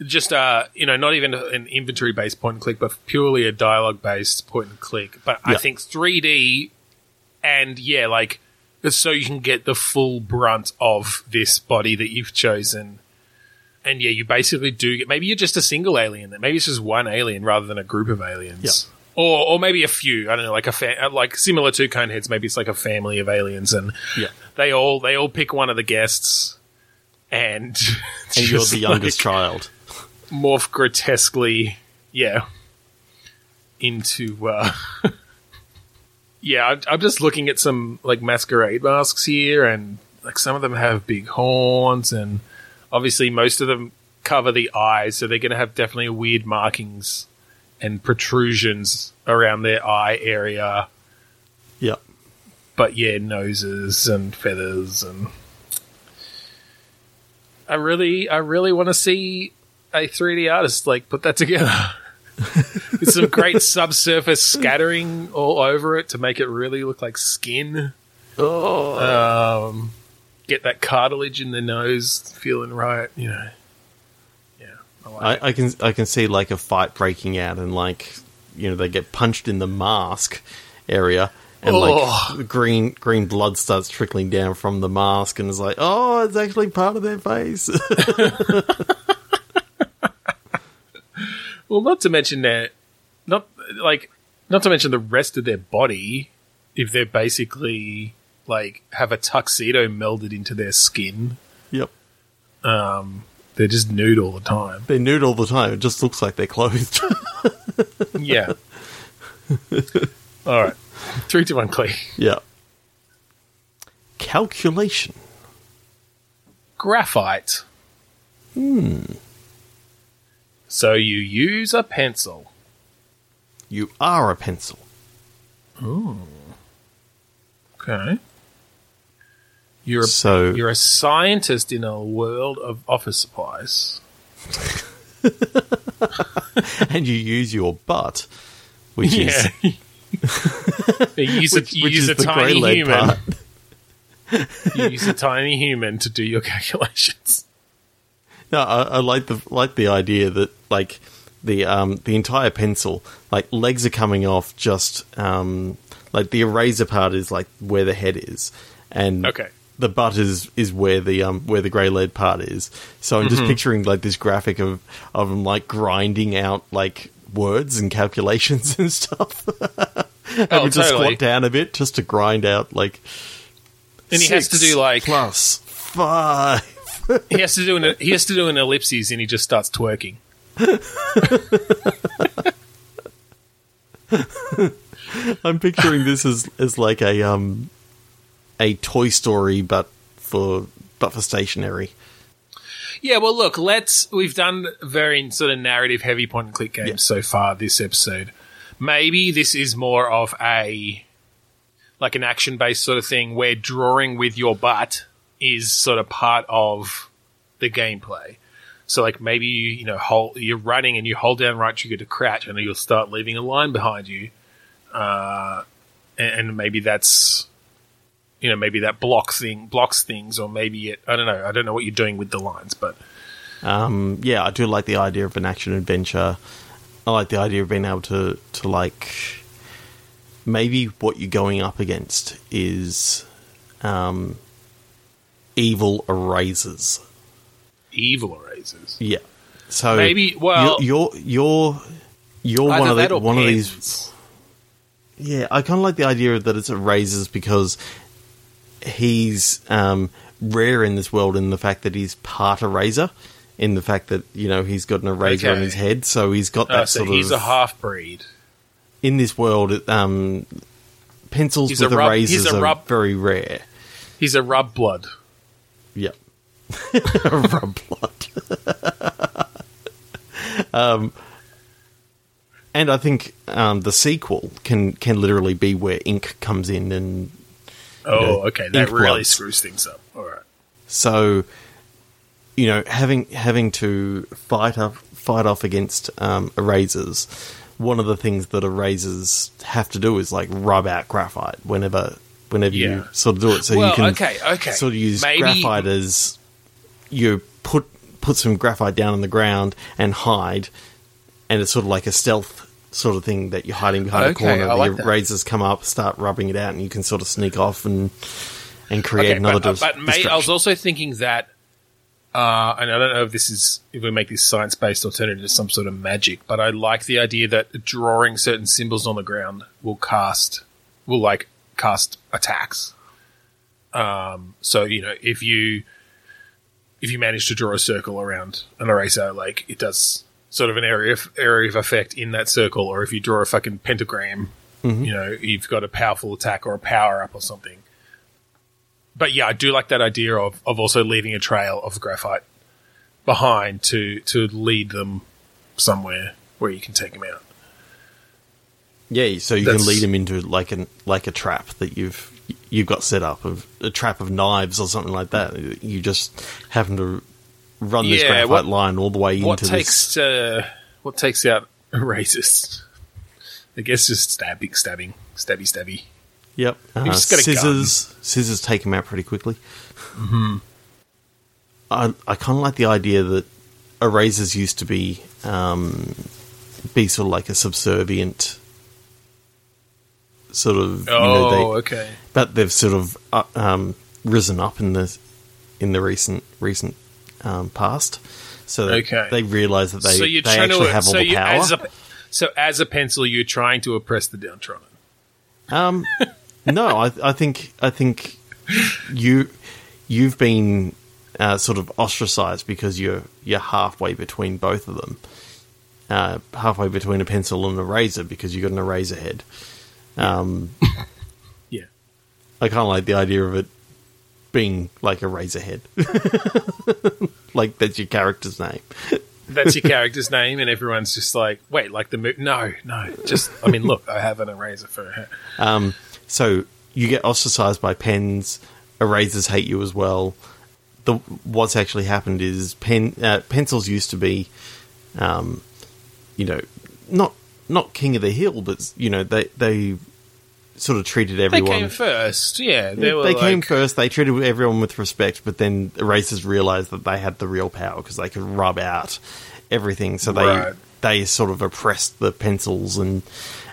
Just uh, you know, not even an inventory based point and click, but purely a dialogue based point and click. But I think 3D and yeah, like so you can get the full brunt of this body that you've chosen. And yeah, you basically do get maybe you're just a single alien. Then maybe it's just one alien rather than a group of aliens. Or, or maybe a few. I don't know, like a fa- like similar to Coneheads. Maybe it's like a family of aliens, and Yeah. they all they all pick one of the guests, and And you're the youngest like, child. morph grotesquely, yeah, into. uh Yeah, I'm, I'm just looking at some like masquerade masks here, and like some of them have big horns, and obviously most of them cover the eyes, so they're going to have definitely weird markings and protrusions around their eye area. Yep. But yeah, noses and feathers, and I really, I really want to see a 3D artist like put that together. With some great subsurface scattering all over it to make it really look like skin. Oh. Um, get that cartilage in the nose feeling right, you know. Yeah, I like I, I can I can see like a fight breaking out and like you know they get punched in the mask area and Oh. like green green blood starts trickling down from the mask, and it's like, oh, it's actually part of their face. Well, not to mention their, not like, not to mention the rest of their body. If they're basically like have a tuxedo melded into their skin, yep, um, they're just nude all the time. they're nude all the time. It just looks like they're clothed. Yeah. all right, three, two, one, click. yeah. Calculation. Graphite. Hmm. So you use a pencil. You are a pencil. Okay. You're a, So- you're a scientist in a world of office supplies. and you use your butt, which is you use which, a, you which use is a tiny human. You use a tiny human to do your calculations. No, I, I like the like the idea that like the um the entire pencil like legs are coming off just um like the eraser part is like where the head is and Okay. The butt is is where the um where the grey lead part is. So I'm Mm-hmm. just picturing like this graphic of of them like grinding out like words and calculations and stuff. Having Oh, to totally. squat down a bit just to grind out like And he has to do like plus five. he has to do an he has to do an ellipses and he just starts twerking. I'm picturing this as as like a um a Toy Story, but for but for stationery. Yeah, well, look, let's. We've done very sort of narrative heavy point and click games Yeah. so far this episode. Maybe this is more of a like an action based sort of thing where drawing with your butt is sort of part of the gameplay. So, like maybe you you know hold, you're running and you hold down right trigger to crouch, and you'll start leaving a line behind you, uh, and, and maybe that's you know maybe that block thing blocks things, or maybe it I don't know I don't know what you're doing with the lines, but Um, yeah, I do like the idea of an action adventure. I like the idea of being able to to like maybe what you're going up against is um, evil erasers. evil erasers. Yeah. So Maybe- well- you're you're you're, you're one of the, one of these. Yeah, I kind of like the idea that it's erasers because he's um, rare in this world in the fact that he's part eraser, in the fact that you know he's got an eraser on his head, so he's got that Oh, so sort he's of a half breed. in this world. Um, pencils He's a with rub- erasers he's a are rub- very rare. He's a rub blood. Yep. Rub blood. um, and I think um, the sequel can can literally be where ink comes in, and Oh, Yeah. okay. That really bloods. screws things up. All right. so you know having having to fight up fight off against um, erasers. One of the things that erasers have to do is like rub out graphite whenever whenever you sort of do it. So Well, you can okay, okay. sort of use Maybe- graphite as you put put some graphite down on the ground and hide, and it's sort of like a stealth sort of thing that you're hiding behind Okay, a corner. I the like erasers come up, start rubbing it out, and you can sort of sneak off and and create Okay, another. but, uh, dis- but mate, I was also thinking that, uh, and I don't know if this is if we make this science based alternative to some sort of magic, but I like the idea that drawing certain symbols on the ground will cast, will like cast attacks. Um, so you know if you if you manage to draw a circle around an eraser, like it does sort of an area of, area of effect in that circle, or if you draw a fucking pentagram, mm-hmm. you know you've got a powerful attack or a power up or something but yeah, I do like that idea of, of also leaving a trail of graphite behind to to lead them somewhere where you can take them out. yeah. So you That's- can lead them into like an like a trap that you've you've got set up of a trap of knives or something like that. You just happen to run this Yeah, graphite what- line all the way What into takes this. uh, what takes out erasers? I guess just stabbing, stabbing, stabby, stabby. Yep. Uh, just got a scissors. Scissors take him out pretty quickly. Mm-hmm. I I kind of like the idea that erasers used to be um, be sort of like a subservient sort of you Oh, know they, okay. but they've sort of uh, um, risen up in the in the recent recent um, past. So that Okay. they realise that they so they actually to have all the power. as a so as a pencil, you're trying to oppress the downtrodden. Um, no, I, I think I think you you've been uh, sort of ostracized because you're you're halfway between both of them, uh, halfway between a pencil and a razor because you've got an eraser head. Um, Yeah. I kind of like the idea of it being like a razor head, like that's your character's name. That's your character's name, and everyone's just like, "Wait, like the mo- no, no." Just, I mean, look, I have an eraser for hair. Um, so you get ostracized by pens. Erasers hate you as well. The what's actually happened is pen uh, pencils used to be, um, you know, not not king of the hill, but you know they they sort of treated everyone. They came first, yeah. They, they came like- first. They treated everyone with respect, but then erasers realized that they had the real power because they could rub out everything. So they Right. they sort of oppressed the pencils, and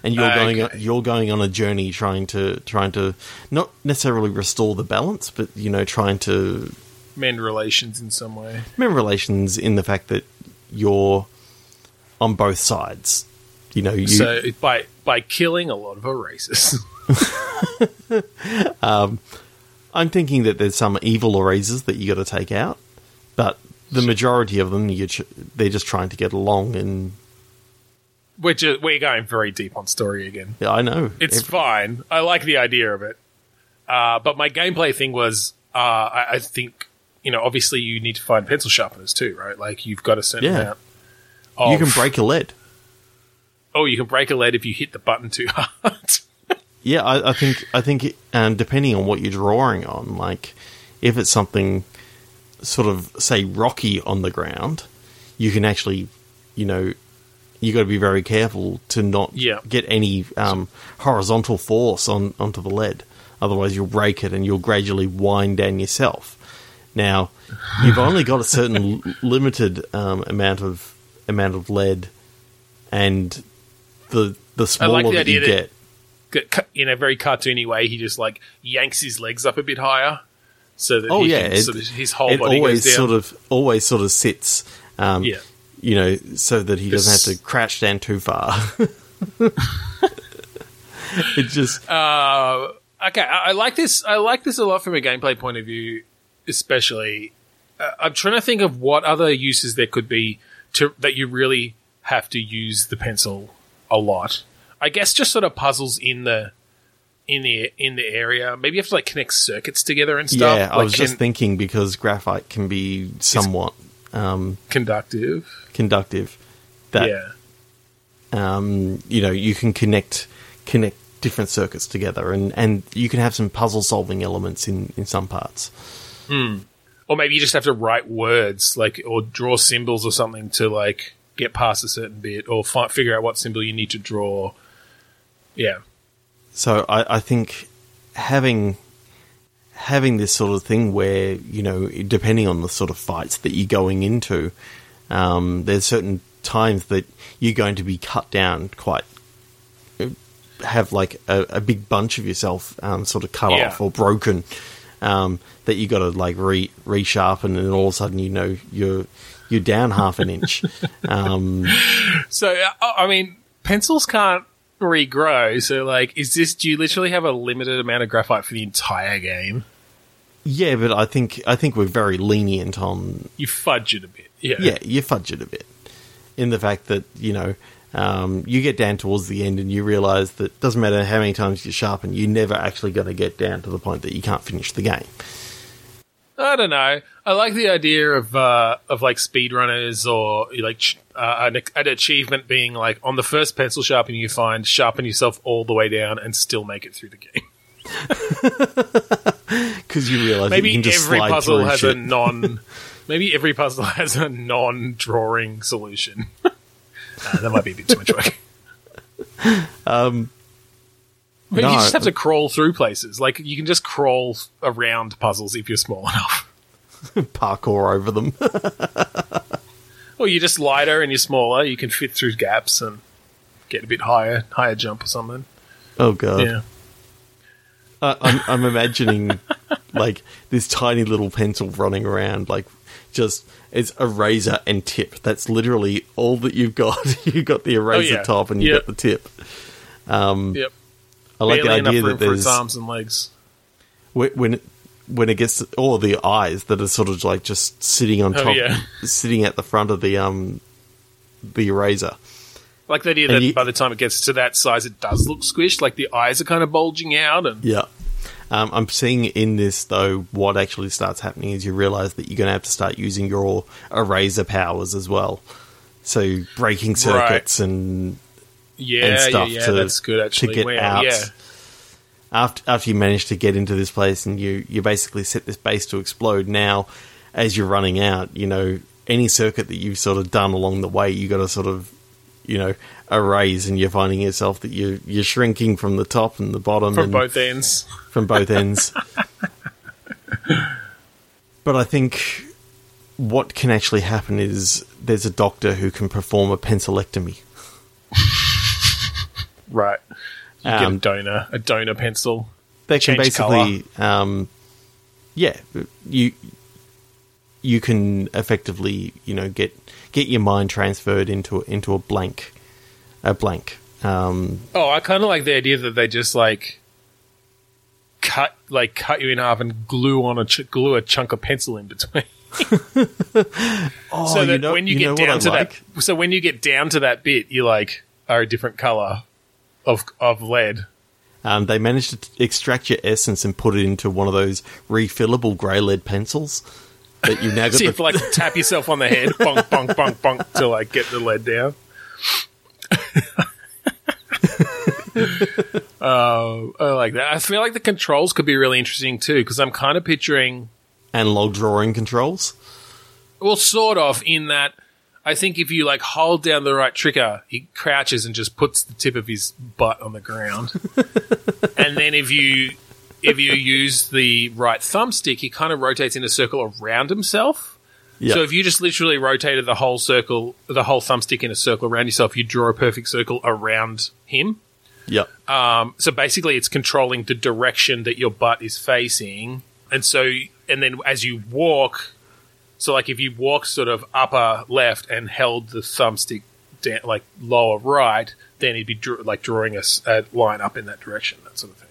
and you're ah, Okay. going you're going on a journey trying to trying to not necessarily restore the balance, but you know trying to mend relations in some way. mend relations in the fact that you're on both sides. You know, you so by by killing a lot of erasers. I'm thinking that there's some evil erasers that you got to take out, but the majority of them, you ch- they're just trying to get along. And we're just, we're going very deep on story again. yeah, I know It's Ev- fine. I like the idea of it. Uh, but my gameplay thing was, uh, I, I think, you know, obviously you need to find pencil sharpeners too, right? Like you've got a certain Yeah. amount. Of, you can break a lead. Oh, you can break a lead if you hit the button too hard. Yeah, I, I think I think um, depending on what you're drawing on, like if it's something sort of say rocky on the ground, you can actually, you know, you got to be very careful to not Yeah. get any um, horizontal force on onto the lead. Otherwise, you'll break it and you'll gradually wind down yourself. Now, you've only got a certain l- limited um, amount of amount of lead, and the the smaller the that you that- get, In a very cartoony way, he just like yanks his legs up a bit higher, so that Oh he yeah, can, it, sort of, his whole it body always goes down. sort of always sort of sits. Um, Yeah. you know, so that he doesn't have to crash down too far. it just Uh, okay, I, I like this. I like this a lot from a gameplay point of view, especially. Uh, I'm trying to think of what other uses there could be to that you really have to use the pencil a lot. I guess just sort of puzzles in the in the in the area. Maybe you have to like connect circuits together and stuff. yeah. I like was just thinking because graphite can be somewhat um, conductive. conductive. That yeah. um, you know you can connect connect different circuits together, and and you can have some puzzle solving elements in in some parts. Hmm. Or maybe you just have to write words, like, or draw symbols or something to like get past a certain bit, or fi- figure out what symbol you need to draw. Yeah, So I, I think having having this sort of thing where you know, depending on the sort of fights that you're going into, um, there's certain times that you're going to be cut down quite. Have like a, a big bunch of yourself um, sort of cut Yeah. off or broken um, that you got to like re resharpen, and all of a sudden you know you're you're down half an inch. um, So I mean, pencils can't regrow. So like, is this? Do you literally have a limited amount of graphite for the entire game? yeah, but I think I think we're very lenient on You fudge it a bit. Yeah. yeah, you fudge it a bit in the fact that you know um, you get down towards the end and you realise that doesn't matter how many times you sharpen, you're never actually going to get down to the point that you can't finish the game. I don't know. I like the idea of uh, of like speedrunners or like ch- uh, an, an achievement being like on the first pencil sharpening you find, sharpen yourself all the way down and still make it through the game. Because you realise that Maybe you can just every puzzle has shit. a non. maybe every puzzle has a non-drawing solution. Uh, that might be a bit too much work. um, Maybe No, you just have to crawl through places. Like you can just crawl around puzzles if you're small enough. parkour over them. Or you're just lighter and you're smaller. You can fit through gaps and get a bit higher, higher jump or something. Oh god. Yeah. I I'm, I'm imagining like this tiny little pencil running around, like just it's eraser and tip. That's literally all that you've got. you've got the eraser Oh, yeah. top and you've Yep. got the tip. Um, Yep. I like the idea that there's arms and legs. when when it, when it gets or the eyes that are sort of like just sitting on Oh, top, yeah. sitting at the front of the um the eraser. Like the idea And that you- by the time it gets to that size, it does look squished. Like the eyes are kind of bulging out, and Yeah. Um, I'm seeing in this though what actually starts happening is you realize that you're going to have to start using your eraser powers as well. So breaking circuits and yeah, and yeah, stuff yeah, to- that's good actually. to get Wow, out. Yeah, after after you manage to get into this place and you you basically set this base to explode. Now, as you're running out, you know any circuit that you've sort of done along the way, you got to sort of you know erase, and you're finding yourself that you you're shrinking from the top and the bottom from both ends. from both ends. but I think what can actually happen is there's a doctor who can perform a pencilectomy. Right. You get a Um, donor, a donor pencil. They can basically, um, yeah, you you can effectively, you know, get get your mind transferred into into a blank, a blank. Um, Oh, I kind of like the idea that they just like cut, like cut you in half and glue on a ch- glue a chunk of pencil in between. oh, so that you know, when you, you get down to like? that, so when you get down to that bit, you like are a different color of of lead. Um, they managed to t- extract your essence and put it into one of those refillable grey lead pencils that you now got. So you the, to like tap yourself on the head, bonk, bonk, bonk, bonk, to like get the lead down. Oh, I like that. I feel like the controls could be really interesting too, because I'm kind of picturing, analog drawing controls. well, sort of, in that I think if you like hold down the right trigger, he crouches and just puts the tip of his butt on the ground, and then if you if you use the right thumbstick, he kind of rotates in a circle around himself. Yeah. So if you just literally rotated the whole circle, the whole thumbstick in a circle around yourself, you draw a perfect circle around him. Yeah. Um, so basically, it's controlling the direction that your butt is facing, and so and then as you walk, so like if you walk sort of upper left and held the thumbstick down, like lower right, then he'd be dr- like drawing a line up in that direction, that sort of thing.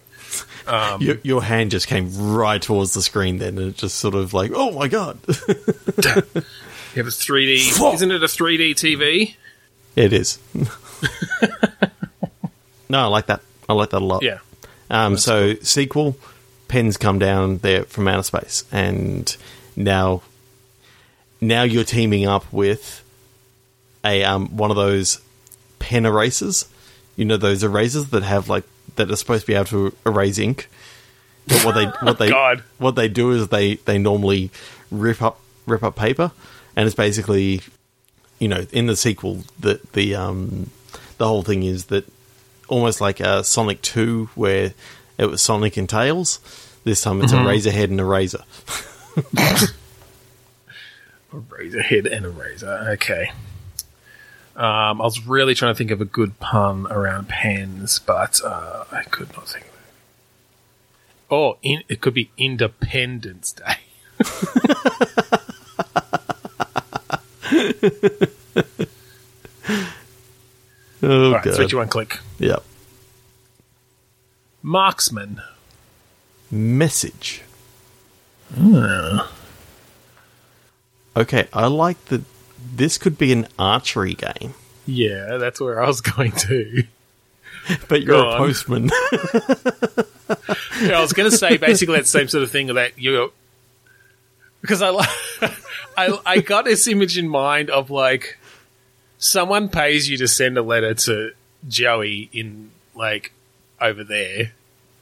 Um, your, your hand just came right towards the screen then, and it just sort of like, oh my god. You have a 3D, isn't it a 3D TV? it is. no, I like that. I like that a lot. Yeah. Um, so sequel, pens come down there from outer space, and now, now you're teaming up with a um, one of those pen erasers. You know those erasers that have like that are supposed to be able to erase ink. But what they what they God. what they do is they they normally rip up rip up paper, and it's basically, you know, in the sequel the the um the whole thing is that almost like uh, Sonic Two, where it was Sonic and Tails. This time it's a razor head and a razor. A razor head and a razor. Okay. Um, I was really trying to think of a good pun around pens, but uh, I could not think of it. Oh, in, it could be Independence Day. Oh All right, god! switch you one click. Yep. Marksman. Message. Okay, I like that. This could be an archery game, Yeah, that's where I was going to. but you're Go a postman. Yeah, I was going to say basically that same sort of thing that you because I like I I got this image in mind of like someone pays you to send a letter to Joey in like over there,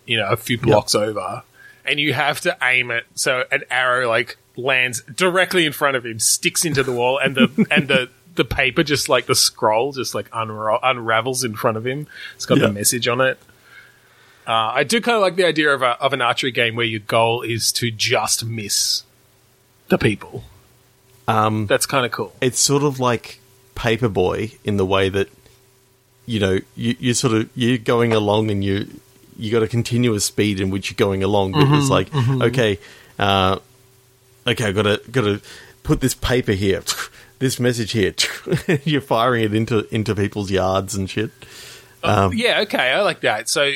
you know, a few blocks over, and you have to aim it so an arrow like lands directly in front of him, sticks into the wall, and the and the the paper just like the scroll just like unra- unravels in front of him. It's got Yeah. the message on it. Uh, I do kind of like the idea of, a, of an archery game where your goal is to just miss the people. um, That's kind of cool. it's sort of like Paperboy in the way that you know you you sort of you're going along and you you got a continuous speed in which you're going along. But it's like okay, uh, okay, I gotta gotta put this paper here, this message here. you're firing it into into people's yards and shit. Um, yeah, okay, I like that. So,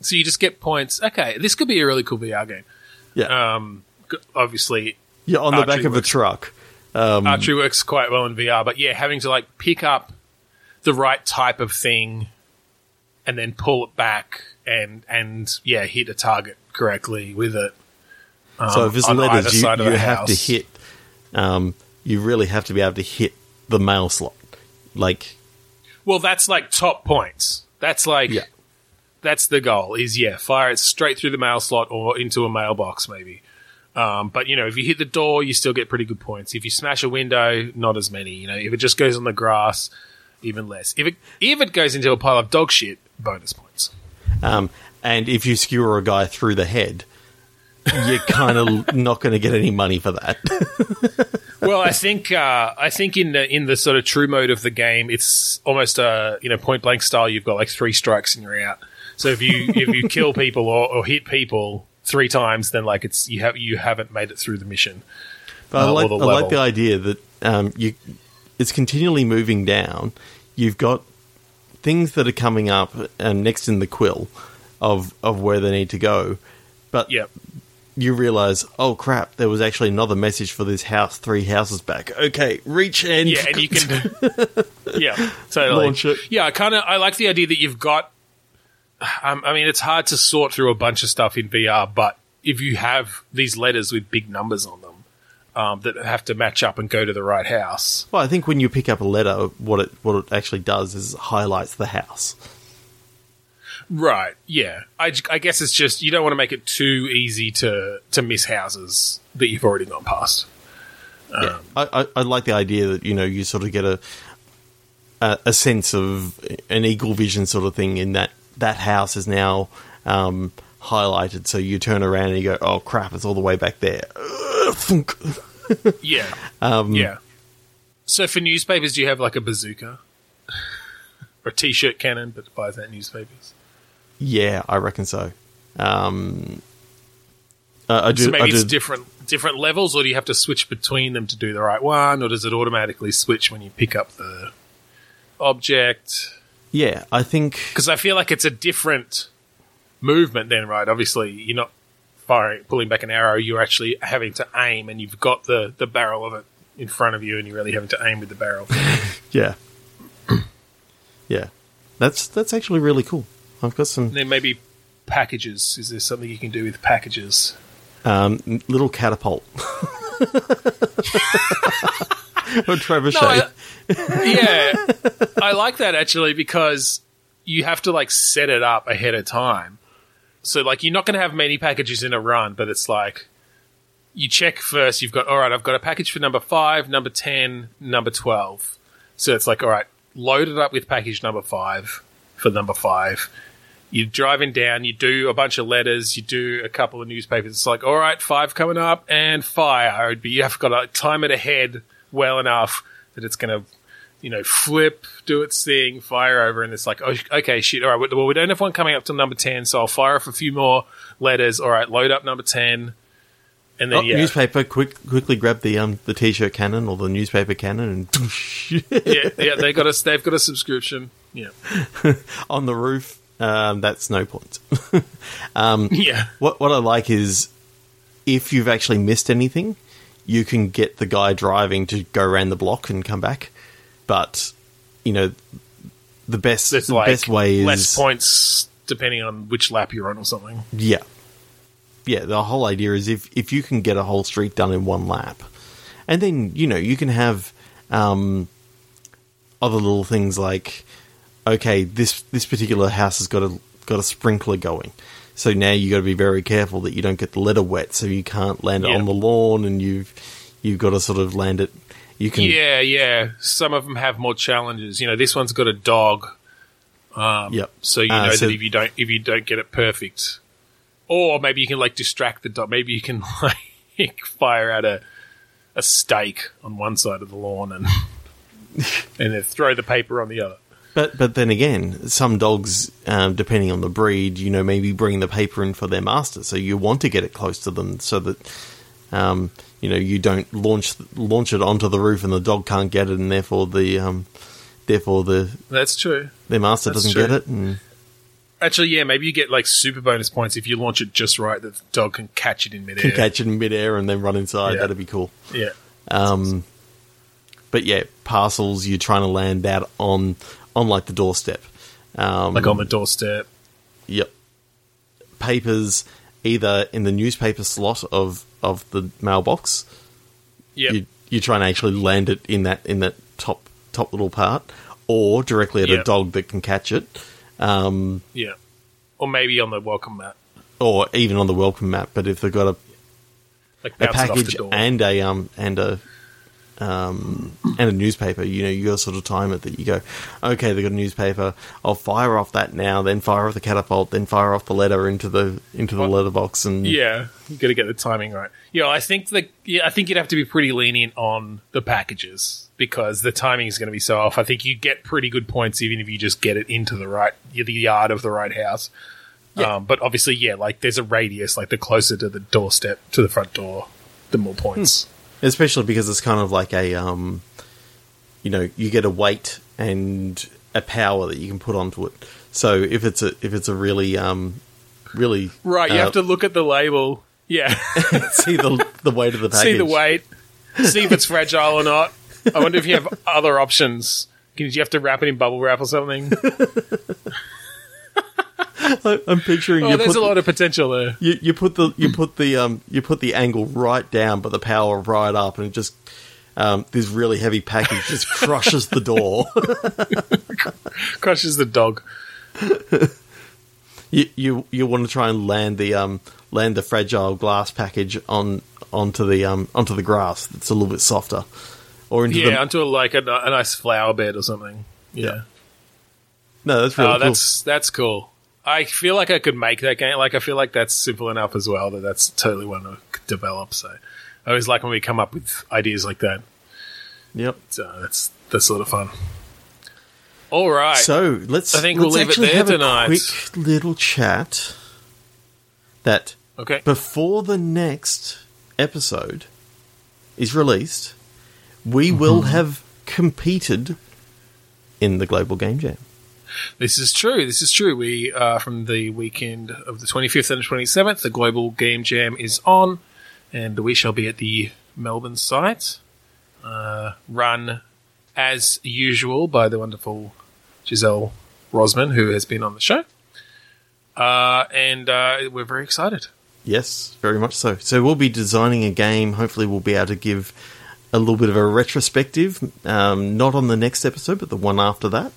so you just get points. Okay, this could be a really cool VR game. yeah, Um, obviously, you're on the back of a truck. Um, archery works quite well in VR, but yeah, having to like pick up the right type of thing and then pull it back and and yeah, hit a target correctly with it. So um, if it's letters, you, you have to hit. Um, you really have to be able to hit the mail slot. Like Well, that's like top points. That's like Yeah. that's the goal. Is yeah, fire it straight through the mail slot or into a mailbox maybe. Um, but you know, if you hit the door, you still get pretty good points. If you smash a window, not as many. You know, if it just goes on the grass, even less. If it if it goes into a pile of dog shit, bonus points. Um, and if you skewer a guy through the head, you're kind of not going to get any money for that. well, I think uh, I think in the in the sort of true mode of the game, it's almost a you know point blank style. You've got like three strikes and you're out. So if you if you kill people or, or hit people three times, then like it's you have you haven't made it through the mission. But I Uh, or like, the I like the idea that um, you it's continually moving down. You've got things that are coming up um, next in the quill of of where they need to go, but Yep. You realize, oh crap, there was actually another message for this house three houses back. Okay, reach and Yeah, and you can. yeah, totally. Launch it. Yeah, I kind of I like the idea that you've got. Um, I mean, it's hard to sort through a bunch of stuff in VR, but if you have these letters with big numbers on them um, that have to match up and go to the right house, Well, I think when you pick up a letter, what it what it actually does is highlights the house. Right? Yeah, I, I guess it's just you don't want to make it too easy to to miss houses that you've already gone past. yeah. I, I, I like the idea that you know you sort of get a, a a sense of an eagle vision sort of thing in that that house is now um, highlighted, so you turn around and you go, "Oh crap, it's all the way back there." Yeah, Um, yeah. So for newspapers, do you have like a bazooka or a t-shirt cannon, but fires out newspapers? Yeah, I reckon so. Um, uh, I do. So maybe I it's different different levels, or do you have to switch between them to do the right one, or does it automatically switch when you pick up the object? yeah, I think Because I feel like it's a different movement then, right? Obviously, you're not firing, pulling back an arrow. You're actually having to aim, and you've got the the barrel of it in front of you, and you're really having to aim with the barrel. yeah, yeah. That's that's actually really cool. I've got some then maybe packages. Is there something you can do with packages? um, little catapult. or trebuchet. No, I, yeah, I like that actually because you have to like set it up ahead of time. So like you're not going to have many packages in a run, but it's like you check first. You've got all right. I've got a package for number five, number ten, number twelve. So it's like all right, load it up with package number five for number five. You're driving down. You do a bunch of letters. You do a couple of newspapers. It's like all right, five coming up and fire. But you have got to time it ahead well enough that it's going to you know, flip, do its thing, fire over, and it's like, oh, okay, shit, all right, well, we don't have one coming up till number 10, so I'll fire off a few more letters. All right, load up number 10. And then, Oh, yeah. Newspaper, quick, quickly grab the um the t-shirt cannon or the newspaper cannon and yeah, yeah, they got a, they've got a subscription. Yeah. on the roof. Um, that's no point. um, Yeah. what what I like is if you've actually missed anything, you can get the guy driving to go around the block and come back. But you know, the best It's the like best way is less points depending on which lap you're on or something. Yeah. Yeah, the whole idea is if, if you can get a whole street done in one lap, and then, you know, you can have um, other little things like, okay, this this particular house has got a got a sprinkler going. So now you got to be very careful that you don't get the letter wet, so you can't land it Yeah. on the lawn, and you've you've got to sort of land it. You can, Yeah, yeah. Some of them have more challenges. You know, this one's got a dog. Um, Yep. So you Uh, know so- that if you don't if you don't get it perfect, or maybe you can like distract the dog. Maybe you can like fire out a a steak on one side of the lawn and and then throw the paper on the other. But but then again, some dogs, um, depending on the breed, you know, maybe bring the paper in for their master, so you want to get it close to them so that um, you know you don't launch launch it onto the roof and the dog can't get it, and therefore the um, therefore the That's true. their master That's doesn't true. get it. And Actually, yeah, maybe you get like super bonus points if you launch it just right that the dog can catch it in midair. can catch it in midair and then run inside. Yeah. That'd be cool. Yeah. Um, but yeah, parcels you're trying to land out on on like the doorstep. Um, Like on the doorstep. Yep. Papers either in the newspaper slot of of the mailbox. Yeah. You you try and actually land it in that in that top top little part, or directly at Yeah. a dog that can catch it, um, Yeah. Or maybe on the welcome mat. or even on the welcome mat, But if they've got a, Like a bounce it off the package and a um and a um and a newspaper, you know, you got to sort of time it that you go, okay, they've got a newspaper. I'll fire off that now, then fire off the catapult, then fire off the letter into the into the Well, letterbox, and Yeah, you got to get the timing right. Yeah, I think the yeah, I think you'd have to be pretty lenient on the packages because the timing is going to be so off. I think you get pretty good points even if you just get it into the right the yard of the right house. Um, but obviously, yeah, like there's a radius. Like the closer to the doorstep to the front door, the more points. Especially because it's kind of like a um you know you get a weight and a power that you can put onto it so if it's a if it's a really um really Right, you uh, have to look at the label. Yeah, see the the weight of the package see the weight, see if it's fragile or not. I wonder if you have other options. Can you have to wrap it in bubble wrap or something? I'm picturing Oh, you there's put a lot of potential there. you, you put the you put the um you put the angle right down but the power right up and it just um, this really heavy package just crushes the door. Crushes the dog. you, you you want to try and land the um land the fragile glass package on onto the um onto the grass that's a little bit softer, or into Yeah, the onto a, like a, a nice flower bed or something. Yeah. no that's really oh, cool. that's that's cool. I feel like I could make that game. Like I feel like that's simple enough as well that that's totally one to develop. So I always like when we come up with ideas like that. Yep. So that's that's a lot of fun. All right. So let's. I think let's we'll leave it actually there have tonight. A quick little chat. That okay. before the next episode is released, we Mm-hmm. will have competed in the Global Game Jam. This is true. This is true. We uh, from the weekend of the 25th and 27th, the Global Game Jam is on, and we shall be at the Melbourne site, uh, run as usual by the wonderful Giselle Rosman, who has been on the show, uh, and uh, we're very excited. Yes, very much so. So we'll be designing a game. Hopefully, we'll be able to give a little bit of a retrospective, um, not on the next episode, but the one after that.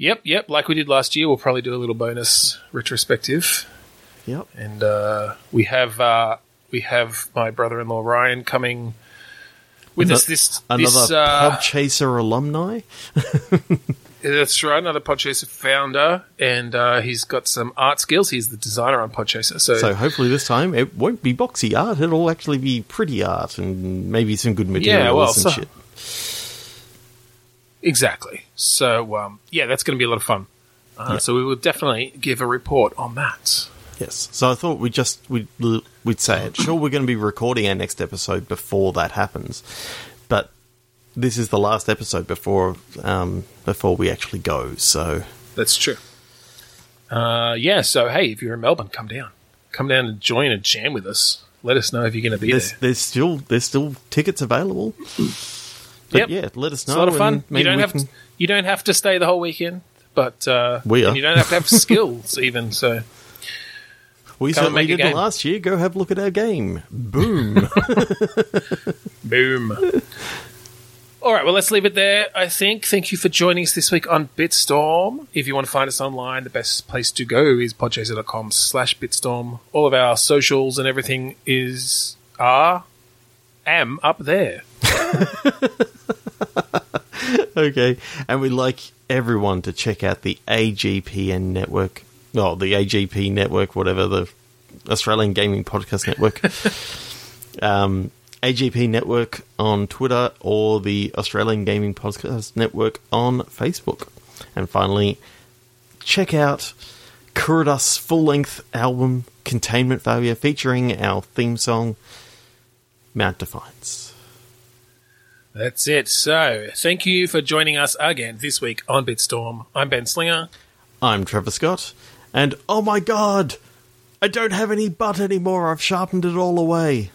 Yep, yep. Like we did last year, we'll probably do a little bonus retrospective. Yep. and uh, we have uh, we have my brother-in-law Ryan coming with us this Another this uh, Podchaser alumni. that's right another Podchaser founder and uh, he's got some art skills he's the designer on Podchaser so, So hopefully this time it won't be boxy art. It'll actually be pretty art and maybe some good materials well, and so- shit. Exactly so um, yeah that's going to be a lot of fun uh, so we will definitely give a report on that Yes. So I thought we'd just we'd we'd say it. Sure, we're going to be recording our next episode before that happens, but this is the last episode before um, before we actually go. So that's true uh, yeah so hey if you're in Melbourne come down come down and join a jam with us let us know if you're going to be there's there there's still there's still tickets available. But Yep. yeah, let us know. It's a lot of fun. You don't have can- to, you don't have to stay the whole weekend, but uh, We are. you don't have to have skills even. So We come certainly did last year. Go have a look at our game. Boom. boom. All right, well, let's leave it there. I think. Thank you for joining us this week on Bitstorm. If you want to find us online, the best place to go is podchaser.com slash bitstorm. All of our socials and everything is are am up there. okay, and we'd like everyone to check out the AGPN network. Oh, the AGP network, whatever the Australian Gaming Podcast Network. um, AGP Network on Twitter or the Australian Gaming Podcast Network on Facebook. And finally, check out Kuridas' full length album, Containment Failure, featuring our theme song, Mount Defiance. That's it. So, thank you for joining us again this week on Bitstorm. I'm Ben Slinger. I'm Trevor Scott, and oh my god, I don't have any butt anymore, I've sharpened it all away.